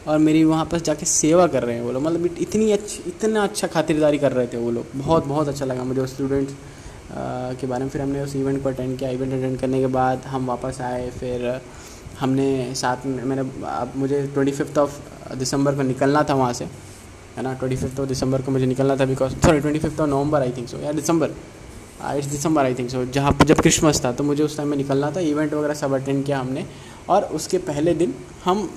S1: और मेरी वहाँ पर जाके सेवा कर रहे हैं वो लोग। मतलब इतनी अच्छी, इतना अच्छा खातिरदारी कर रहे थे वो लोग। बहुत बहुत अच्छा लगा मुझे स्टूडेंट्स के बारे में। फिर हमने उस इवेंट को अटेंड किया। इवेंट अटेंड करने के बाद हम वापस आए। फिर हमने साथ में, मैंने, अब मुझे ट्वेंटी फिफ्थ ऑफ़ दिसंबर को निकलना था वहाँ से। है ना? ट्वेंटी फिफ्थ ऑफ़ दिसंबर को मुझे निकलना था because sorry twenty fifth of November I think so या दिसंबर इट्स दिसंबर आई थिंक सो जहाँ जब क्रिसमस था तो मुझे उस टाइम में निकलना था। इवेंट वगैरह सब अटेंड किया हमने। और उसके पहले दिन हम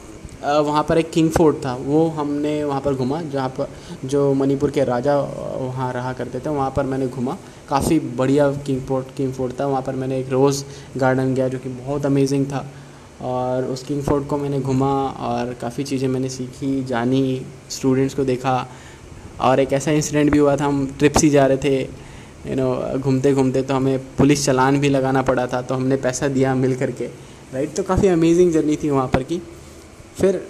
S1: वहाँ पर एक किंग फोर्ट था। वो हमने वहाँ पर घुमा, जहाँ पर जो मणिपुर के राजा वहाँ रहा करते थे, वहाँ पर मैंने घुमा। काफ़ी बढ़िया किंग फोर्ट किंग फोर्ट था। वहाँ पर मैंने एक रोज़ गार्डन गया जो कि बहुत अमेजिंग था। और उस किंग फोर्ट को मैंने घुमा और काफ़ी चीज़ें मैंने सीखी, जानी स्टूडेंट्स को देखा। और एक ऐसा इंसिडेंट भी हुआ था, हम ट्रिप से जा रहे थे। यू नो घूमते घूमते तो हमें पुलिस चलान भी लगाना पड़ा था तो हमने पैसा दिया मिल करके राइट तो काफ़ी अमेजिंग जर्नी थी वहाँ पर की। फिर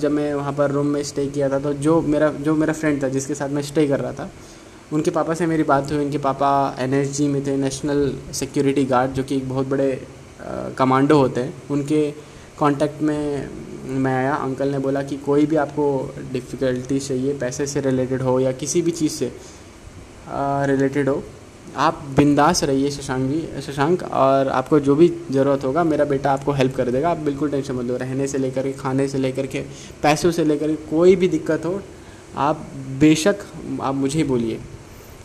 S1: जब मैं वहाँ पर रूम में स्टे किया था तो जो मेरा जो मेरा फ्रेंड था जिसके साथ मैं स्टे कर रहा था, उनके पापा से मेरी बात हुई। उनके पापा एनएसजी में थे नेशनल सिक्योरिटी गार्ड जो कि एक बहुत बड़े कमांडो होते हैं। उनके कांटेक्ट में मैं आया। अंकल ने बोला कि कोई भी आपको डिफ़िकल्टी चाहिए, पैसे से रिलेटेड हो या किसी भी चीज़ से रिलेटेड हो। आप बिंदास रहिए शशांक जी, शशांक, और आपको जो भी ज़रूरत होगा, मेरा बेटा आपको हेल्प कर देगा। आप बिल्कुल टेंशन मत लो। रहने से लेकर के, खाने से लेकर के, पैसों से लेकर के, कोई भी दिक्कत हो, आप बेशक, आप मुझे ही बोलिए।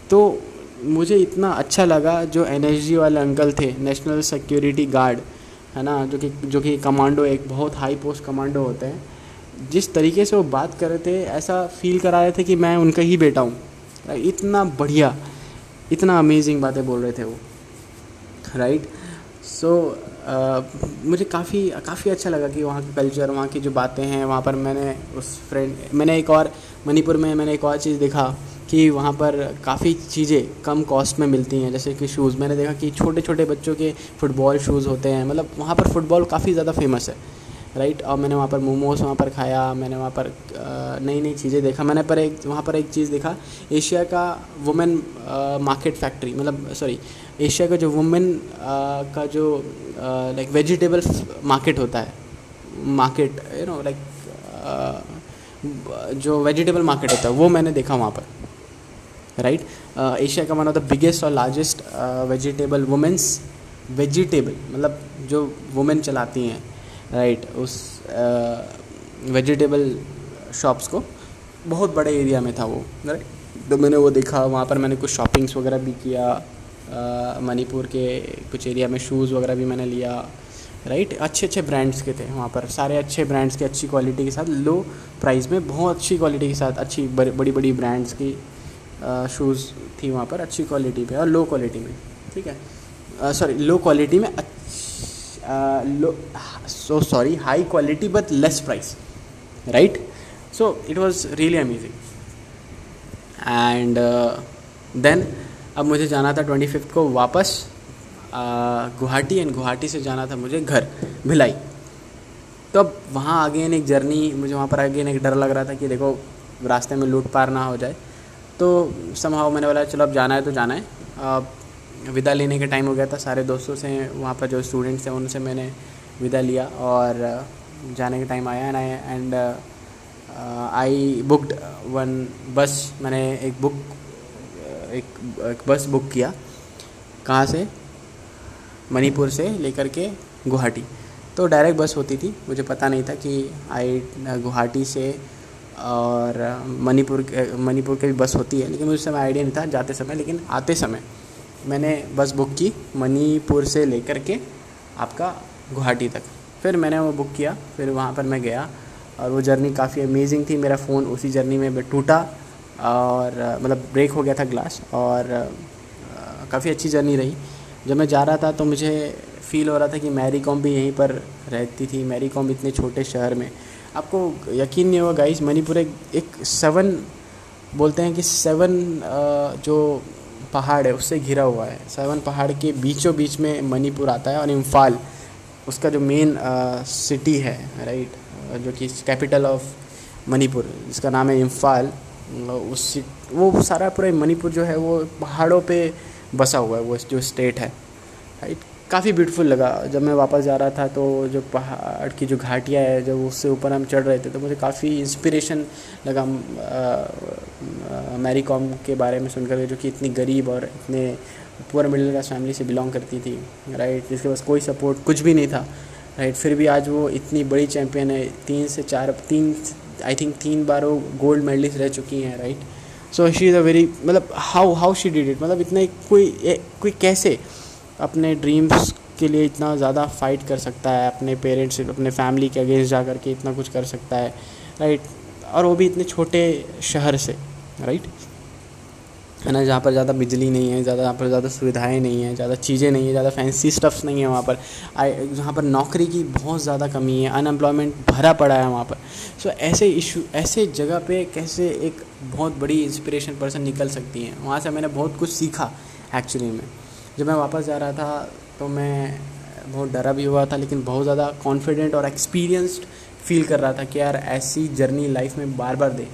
S1: तो मुझे इतना अच्छा लगा जो एनएचजी वाले अंकल थे नेशनल सिक्योरिटी गार्ड है ना? जो कि जो कि कमांडो एक बहुत हाई पोस्ट कमांडो होते हैं। जिस तरीके से वो बात कर रहे थे, ऐसा फील करा रहे थे कि मैं उनका ही बेटा हूँ। इतना बढ़िया इतना अमेजिंग बातें बोल रहे थे वो राइट सो so, मुझे काफ़ी काफ़ी अच्छा लगा कि वहाँ का कल्चर वहाँ की जो बातें हैं वहाँ पर मैंने उस फ्रेंड मैंने एक और मणिपुर में मैंने एक और चीज़ देखा कि वहाँ पर काफ़ी चीज़ें कम कॉस्ट में मिलती हैं जैसे कि शूज़ मैंने देखा कि छोटे छोटे बच्चों के फुटबॉल शूज़ होते हैं मतलब वहाँ पर फुटबॉल काफ़ी ज़्यादा फ़ेमस है। राइट? और मैंने वहाँ पर मोमोज वहाँ पर खाया, मैंने वहाँ पर नई नई चीज़ें देखा। मैंने पर एक, वहाँ पर एक चीज़ देखा, एशिया का वुमेन मार्केट फैक्ट्री मतलब सॉरी, एशिया का जो वुमेन का जो लाइक वेजिटेबल मार्केट होता है, मार्केट यू नो लाइक जो वेजिटेबल मार्केट होता है, वो मैंने देखा वहाँ पर, राइट? एशिया का वन ऑफ़ द बिगेस्ट और लार्जेस्ट वेजिटेबल वुमेंस वेजिटेबल मतलब जो वुमेन चलाती हैं राइट उस वेजिटेबल शॉप्स को। बहुत बड़े एरिया में था वो राइट तो मैंने वो देखा, वहाँ पर मैंने कुछ शॉपिंग्स वगैरह भी किया मणिपुर के कुछ एरिया में शूज़ वगैरह भी मैंने लिया राइट अच्छे अच्छे ब्रांड्स के थे वहाँ पर, सारे अच्छे ब्रांड्स के, अच्छी क्वालिटी के साथ लो प्राइस में बहुत अच्छी क्वालिटी के साथ, अच्छी बड़ी बड़ी ब्रांड्स की शूज़ थी वहाँ पर, अच्छी क्वालिटी पे और लो क्वालिटी में, ठीक है? सॉरी लो क्वालिटी में so sorry high quality but less price right so it was really amazing and then अब मुझे जाना था ट्वेंटी फिफ्थ को वापस गुवाहाटी एंड गुवाहाटी से जाना था मुझे घर, भिलाई। तो अब वहाँ अगेन एक जर्नी मुझे वहाँ पर अगेन एक डर लग रहा था कि देखो, रास्ते में लूट पार ना हो जाए। तो समहाव मैंने बोला, चलो अब जाना है तो जाना है। विदा लेने का टाइम हो गया था। सारे दोस्तों से वहाँ पर जो स्टूडेंट्स हैं उनसे मैंने विदा लिया और जाने का टाइम आया and I and I booked one bus मैंने एक बुक एक, एक बस बुक किया। कहाँ से? मणिपुर से लेकर के गुवाहाटी। तो डायरेक्ट बस होती थी। मुझे पता नहीं था कि आई गुवाहाटी से और मणिपुर मणिपुर की भी बस होती है। लेकिन मुझे समय आइडिया नहीं था जाते समय लेकिन आते समय। मैंने बस बुक की मणिपुर से लेकर के आपका गुवाहाटी तक। फिर मैंने वो बुक किया, फिर वहाँ पर मैं गया और वो जर्नी काफ़ी अमेजिंग थी। मेरा फ़ोन उसी जर्नी में टूटा और मतलब ब्रेक हो गया था ग्लास और काफ़ी अच्छी जर्नी रही। जब मैं जा रहा था तो मुझे फील हो रहा था कि मैरी कॉम भी यहीं पर रहती थी। मैरी कॉम इतने छोटे शहर में। आपको यकीन नहीं होगा गाइस मणिपुर एक एक सेवन बोलते हैं कि सेवन जो पहाड़ है, उससे घिरा हुआ है। सेवन पहाड़ के बीचों बीच में मणिपुर आता है और इम्फाल, उसका जो मेन सिटी है राइट जो कि कैपिटल ऑफ़ मणिपुर, जिसका नाम है इम्फाल। उस वो सारा पूरा मणिपुर जो है, वो पहाड़ों पे बसा हुआ है, वो जो स्टेट है राइट काफ़ी ब्यूटीफुल लगा। जब मैं वापस जा रहा था तो जो पहाड़ की जो घाटियाँ है, जब उससे ऊपर हम चढ़ रहे थे तो मुझे काफ़ी इंस्पिरेशन लगा मैरी कॉम के बारे में सुनकर जो कि इतनी गरीब और इतने पुअर मिडिल क्लास फैमिली से बिलोंग करती थी राइट जिसके पास कोई सपोर्ट कुछ भी नहीं था राइट फिर भी आज वो इतनी बड़ी चैम्पियन है, तीन से चार, तीन आई थिंक तीन बार वो गोल्ड मेडलिस्ट रह चुकी हैं right so she is a very मतलब how how she did it मतलब इतना कोई कोई कैसे अपने ड्रीम्स के लिए इतना ज़्यादा फाइट कर सकता है अपने पेरेंट्स अपने फैमिली के अगेंस्ट जा कर के इतना कुछ कर सकता है राइट और वो भी इतने छोटे शहर से राइट है ना जहाँ पर ज़्यादा बिजली नहीं है ज़्यादा जहाँ पर ज़्यादा सुविधाएँ नहीं है ज़्यादा चीज़ें नहीं है ज़्यादा फैंसी स्टफ्स नहीं है वहाँ पर। जहाँ पर नौकरी की बहुत ज़्यादा कमी है अनएम्प्लॉयमेंट भरा पड़ा है वहाँ पर। सो so, ऐसे इशू ऐसे जगह पे कैसे एक बहुत बड़ी इंस्पिरेशन पर्सन निकल सकती हैं? वहाँ से मैंने बहुत कुछ सीखा एक्चुअली में। जब मैं वापस जा रहा था तो मैं बहुत डरा भी हुआ था, लेकिन बहुत ज़्यादा कॉन्फिडेंट और एक्सपीरियंस्ड फील कर रहा था कि यार ऐसी जर्नी लाइफ में बार बार दे।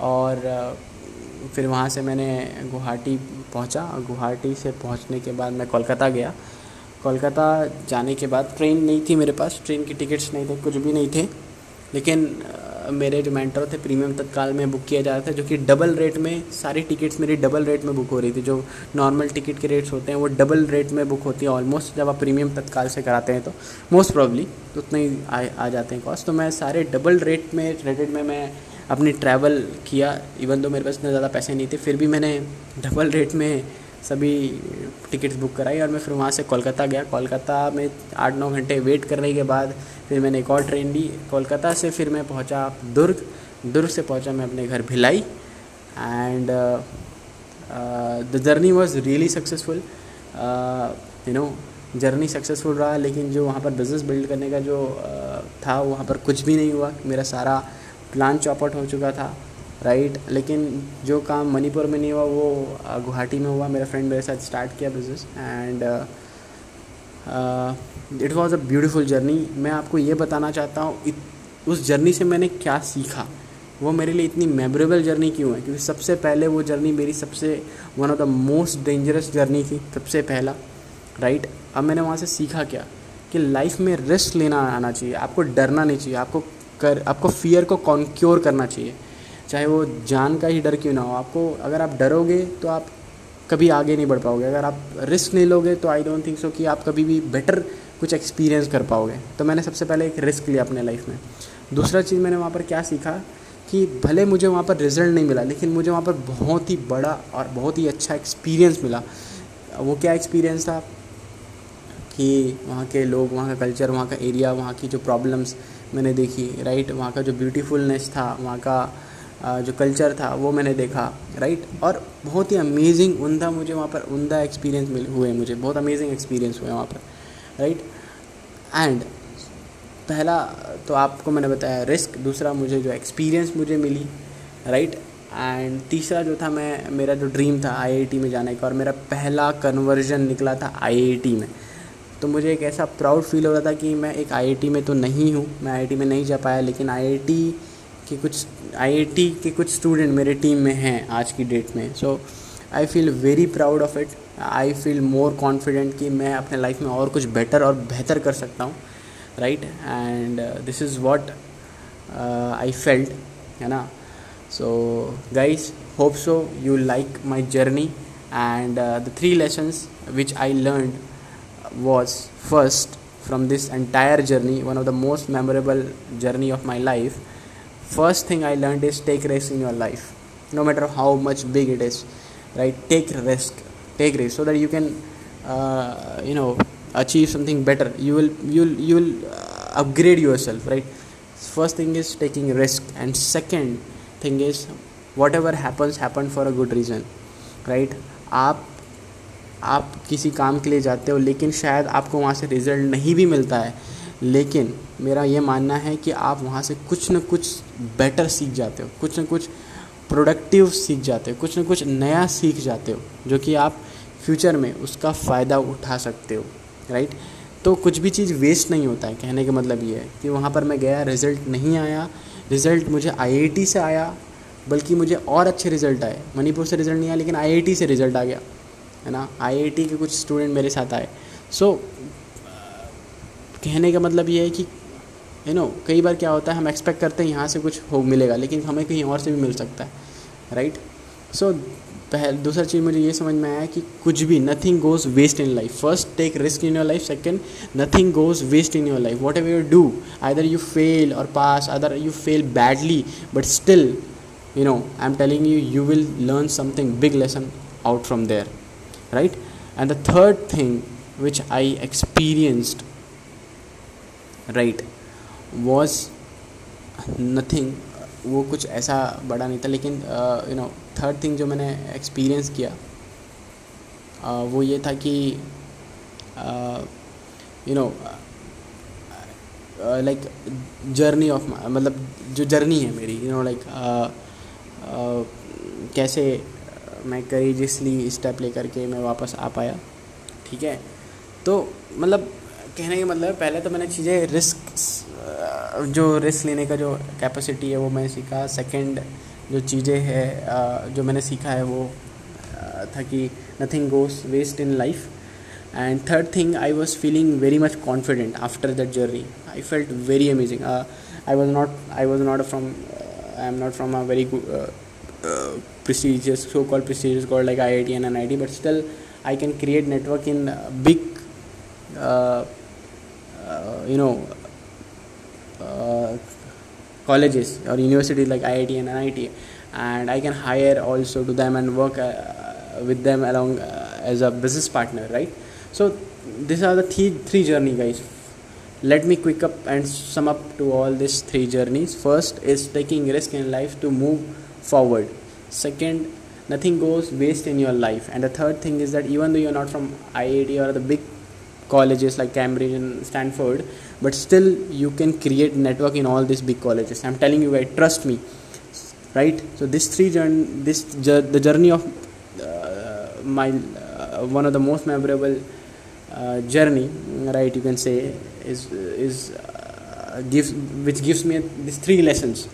S1: और फिर वहाँ से मैंने गुवाहाटी पहुँचा। और गुवाहाटी से पहुँचने के बाद मैं कोलकाता गया। कोलकाता जाने के बाद ट्रेन नहीं थी मेरे पास ट्रेन की टिकट्स नहीं थे, कुछ भी नहीं थे। लेकिन मेरे जो मेंटर थे प्रीमियम तत्काल में बुक किया जा रहा था जो कि डबल रेट में सारी टिकट्स मेरी डबल रेट में बुक हो रही थी। जो नॉर्मल टिकट के रेट्स होते हैं वो डबल रेट में बुक होती है ऑलमोस्ट जब आप प्रीमियम तत्काल से कराते हैं तो। मोस्ट प्रॉब्ली तो उतना ही आ, आ जाते हैं कॉस्ट तो मैं सारे डबल रेट में रेटेड में मैं अपनी ट्रैवल किया इवन तो मेरे पास इतने ज़्यादा पैसे नहीं थे फिर भी मैंने डबल रेट में सभी टिकट्स बुक कराई और मैं फिर वहाँ से कोलकाता गया। कोलकाता में आठ नौ घंटे वेट करने के बाद फिर मैंने एक और ट्रेन ली। कोलकाता से फिर मैं पहुँचा दुर्ग। दुर्ग से पहुँचा मैं अपने घर Bhilai. And the journey was really successful you know journey successful रहा लेकिन जो वहाँ पर बिज़नेस बिल्ड करने का जो uh, था वहाँ पर कुछ भी नहीं हुआ। मेरा सारा प्लान चौपट हो चुका था। राइट? लेकिन जो काम मणिपुर में नहीं हुआ, वो गुवाहाटी में हुआ, मेरा फ्रेंड मेरे साथ स्टार्ट किया business and it was a beautiful journey मैं आपको ये बताना चाहता हूँ उस जर्नी से मैंने क्या सीखा? वो मेरे लिए इतनी मेमोरेबल जर्नी क्यों है? क्योंकि सबसे पहले वो जर्नी मेरी सबसे one of the most dangerous journey थी, सबसे पहला. Right right? अब मैंने वहाँ से सीखा क्या? कि लाइफ में रिस्क लेना आना चाहिए, आपको डरना नहीं चाहिए, आपको कर, आपको फियर को कॉन्क्योर करना चाहिए. चाहे वो जान का ही डर क्यों ना हो, आपको अगर आप डरोगे तो आप कभी आगे नहीं बढ़ पाओगे। अगर आप रिस्क नहीं लोगे तो आई डोंट थिंक सो कि आप कभी भी बेटर कुछ एक्सपीरियंस कर पाओगे। तो मैंने सबसे पहले एक रिस्क लिया अपने लाइफ में। दूसरा चीज़ मैंने वहाँ पर क्या सीखा कि भले मुझे वहाँ पर रिज़ल्ट नहीं मिला, लेकिन मुझे वहाँ पर बहुत ही बड़ा और बहुत ही अच्छा एक्सपीरियंस मिला। वो क्या एक्सपीरियंस था कि वहाँ के लोग, वहाँ का कल्चर वहाँ का एरिया वहाँ की जो प्रॉब्लम्स मैंने देखी राइट वहाँ का जो ब्यूटीफुलनेस था, वहाँ का जो कल्चर था, वो मैंने देखा राइट और बहुत ही अमेजिंग उमदा मुझे वहाँ पर उमदा एक्सपीरियंस मिल, हुए मुझे। बहुत अमेजिंग एक्सपीरियंस हुए वहाँ पर राइट एंड पहला तो आपको मैंने बताया रिस्क दूसरा मुझे जो एक्सपीरियंस मुझे मिली राइट एंड तीसरा जो था, मैं, मेरा जो ड्रीम था आईआईटी में जाने का, और मेरा पहला कन्वर्जन निकला था आईआईटी में। तो मुझे एक ऐसा प्राउड फील हो रहा था कि मैं एक आईआईटी में तो नहीं हूँ, मैं आईआईटी में नहीं जा पाया, लेकिन आईआईटी के कुछ आईआईटी के कुछ स्टूडेंट मेरे टीम में हैं आज की डेट में। So I feel very proud of it I feel more confident कि मैं अपने लाइफ में और कुछ बेटर और बेहतर कर सकता हूँ। Right and this is what I felt है ना? So guys hope so you like my journey and the three lessons which I learn was first from this entire journey, one of the most memorable journey of my life first thing i learned is take risk in your life no matter how much big it is right take risk take risk so that you can uh, you know achieve something better you will you'll you'll uh, upgrade yourself right first thing is taking risk and second thing is whatever happens happen for a good reason right आप आप किसी काम के लिए जाते हो लेकिन शायद आपको वहाँ से रिज़ल्ट नहीं भी मिलता है लेकिन मेरा ये मानना है कि आप वहाँ से कुछ न कुछ बेटर सीख जाते हो कुछ न कुछ प्रोडक्टिव सीख जाते हो कुछ न कुछ नया सीख जाते हो जो कि आप फ्यूचर में उसका फ़ायदा उठा सकते हो राइट तो कुछ भी चीज़ वेस्ट नहीं होता है कहने का मतलब ये है कि वहाँ पर मैं गया रिज़ल्ट नहीं आया रिज़ल्ट मुझे आई से आया बल्कि मुझे और अच्छे रिज़ल्ट आए। मणिपुर से रिज़ल्ट नहीं आया लेकिन आईआईटी से रिज़ल्ट आ गया है ना? आईआईटी के कुछ स्टूडेंट मेरे साथ आए। सो so, कहने का मतलब ये है कि यू नो कई बार क्या होता है, हम एक्सपेक्ट करते हैं यहाँ से कुछ हो मिलेगा, लेकिन हमें कहीं और से भी मिल सकता है राइट सो पहले, दूसरा चीज़ मुझे ये समझ में आया कि कुछ भी nothing goes waste in life first take risk in your life second nothing goes waste in your life whatever you do either you fail और pass either you fail badly but still you know I am telling you you will learn something big lesson out from there right and the third thing which I experienced right. Was nothing वो कुछ ऐसा बड़ा नहीं था लेकिन you know third thing जो मैंने experience किया uh, वो ये था कि you know like journey of मतलब जो जर्नी है मेरी यू नो लाइक कैसे मैं करेजियसली स्टेप लेकर के मैं वापस आ पाया ठीक है? तो मतलब कहने का मतलब पहले तो मैंने चीज़ें रिस्क जो रिस्क लेने का जो कैपेसिटी है वो मैंने सीखा। सेकंड जो चीज़ें है जो मैंने सीखा है वो था कि nothing goes waste in life and third thing I was feeling very much confident after that journey I felt very amazing I was not I was not from I am not from a very prestigious so called prestigious called like IIT and NIT but still I can create network in big uh, uh, you know uh, colleges or universities like IIT and NIT and I can hire also to them and work uh, with them along uh, as a business partner right? So these are the three three journey guys. Let me quick up and sum up to all these three journeys. First is taking risk in life to move forward. Second nothing goes waste in your life. And the third thing is that even though you're not from iit or the big colleges like cambridge and stanford but still you can create network in all these big colleges. I'm telling you guys trust me right? So this three journey this the journey of uh, my uh, one of the most memorable uh, journey right you can say is is uh, gives which gives me these three lessons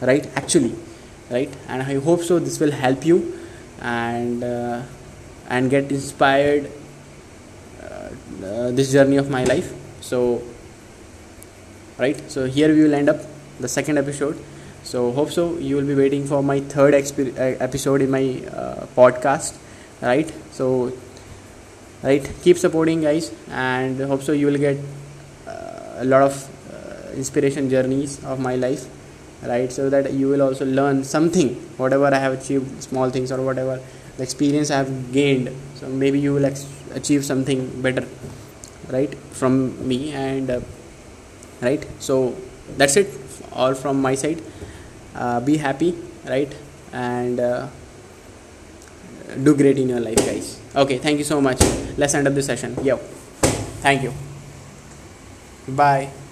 S1: right actually right? And i hope so this will help you and uh, and get inspired uh, this journey of my life. So right so here we will end up the second episode. So hope so you will be waiting for my third uh, episode in my uh, podcast right? So right keep supporting guys and hope so you will get uh, a lot of uh, inspiration journeys of my life right? So that you will also learn something whatever i have achieved small things or whatever the experience i have gained. So maybe you will ex- achieve something better right from me and uh, right? So that's it all from my side. Uh, be happy right? And uh, do great in your life guys. Okay thank you so much. Let's end up this session. Yo. Thank you. Bye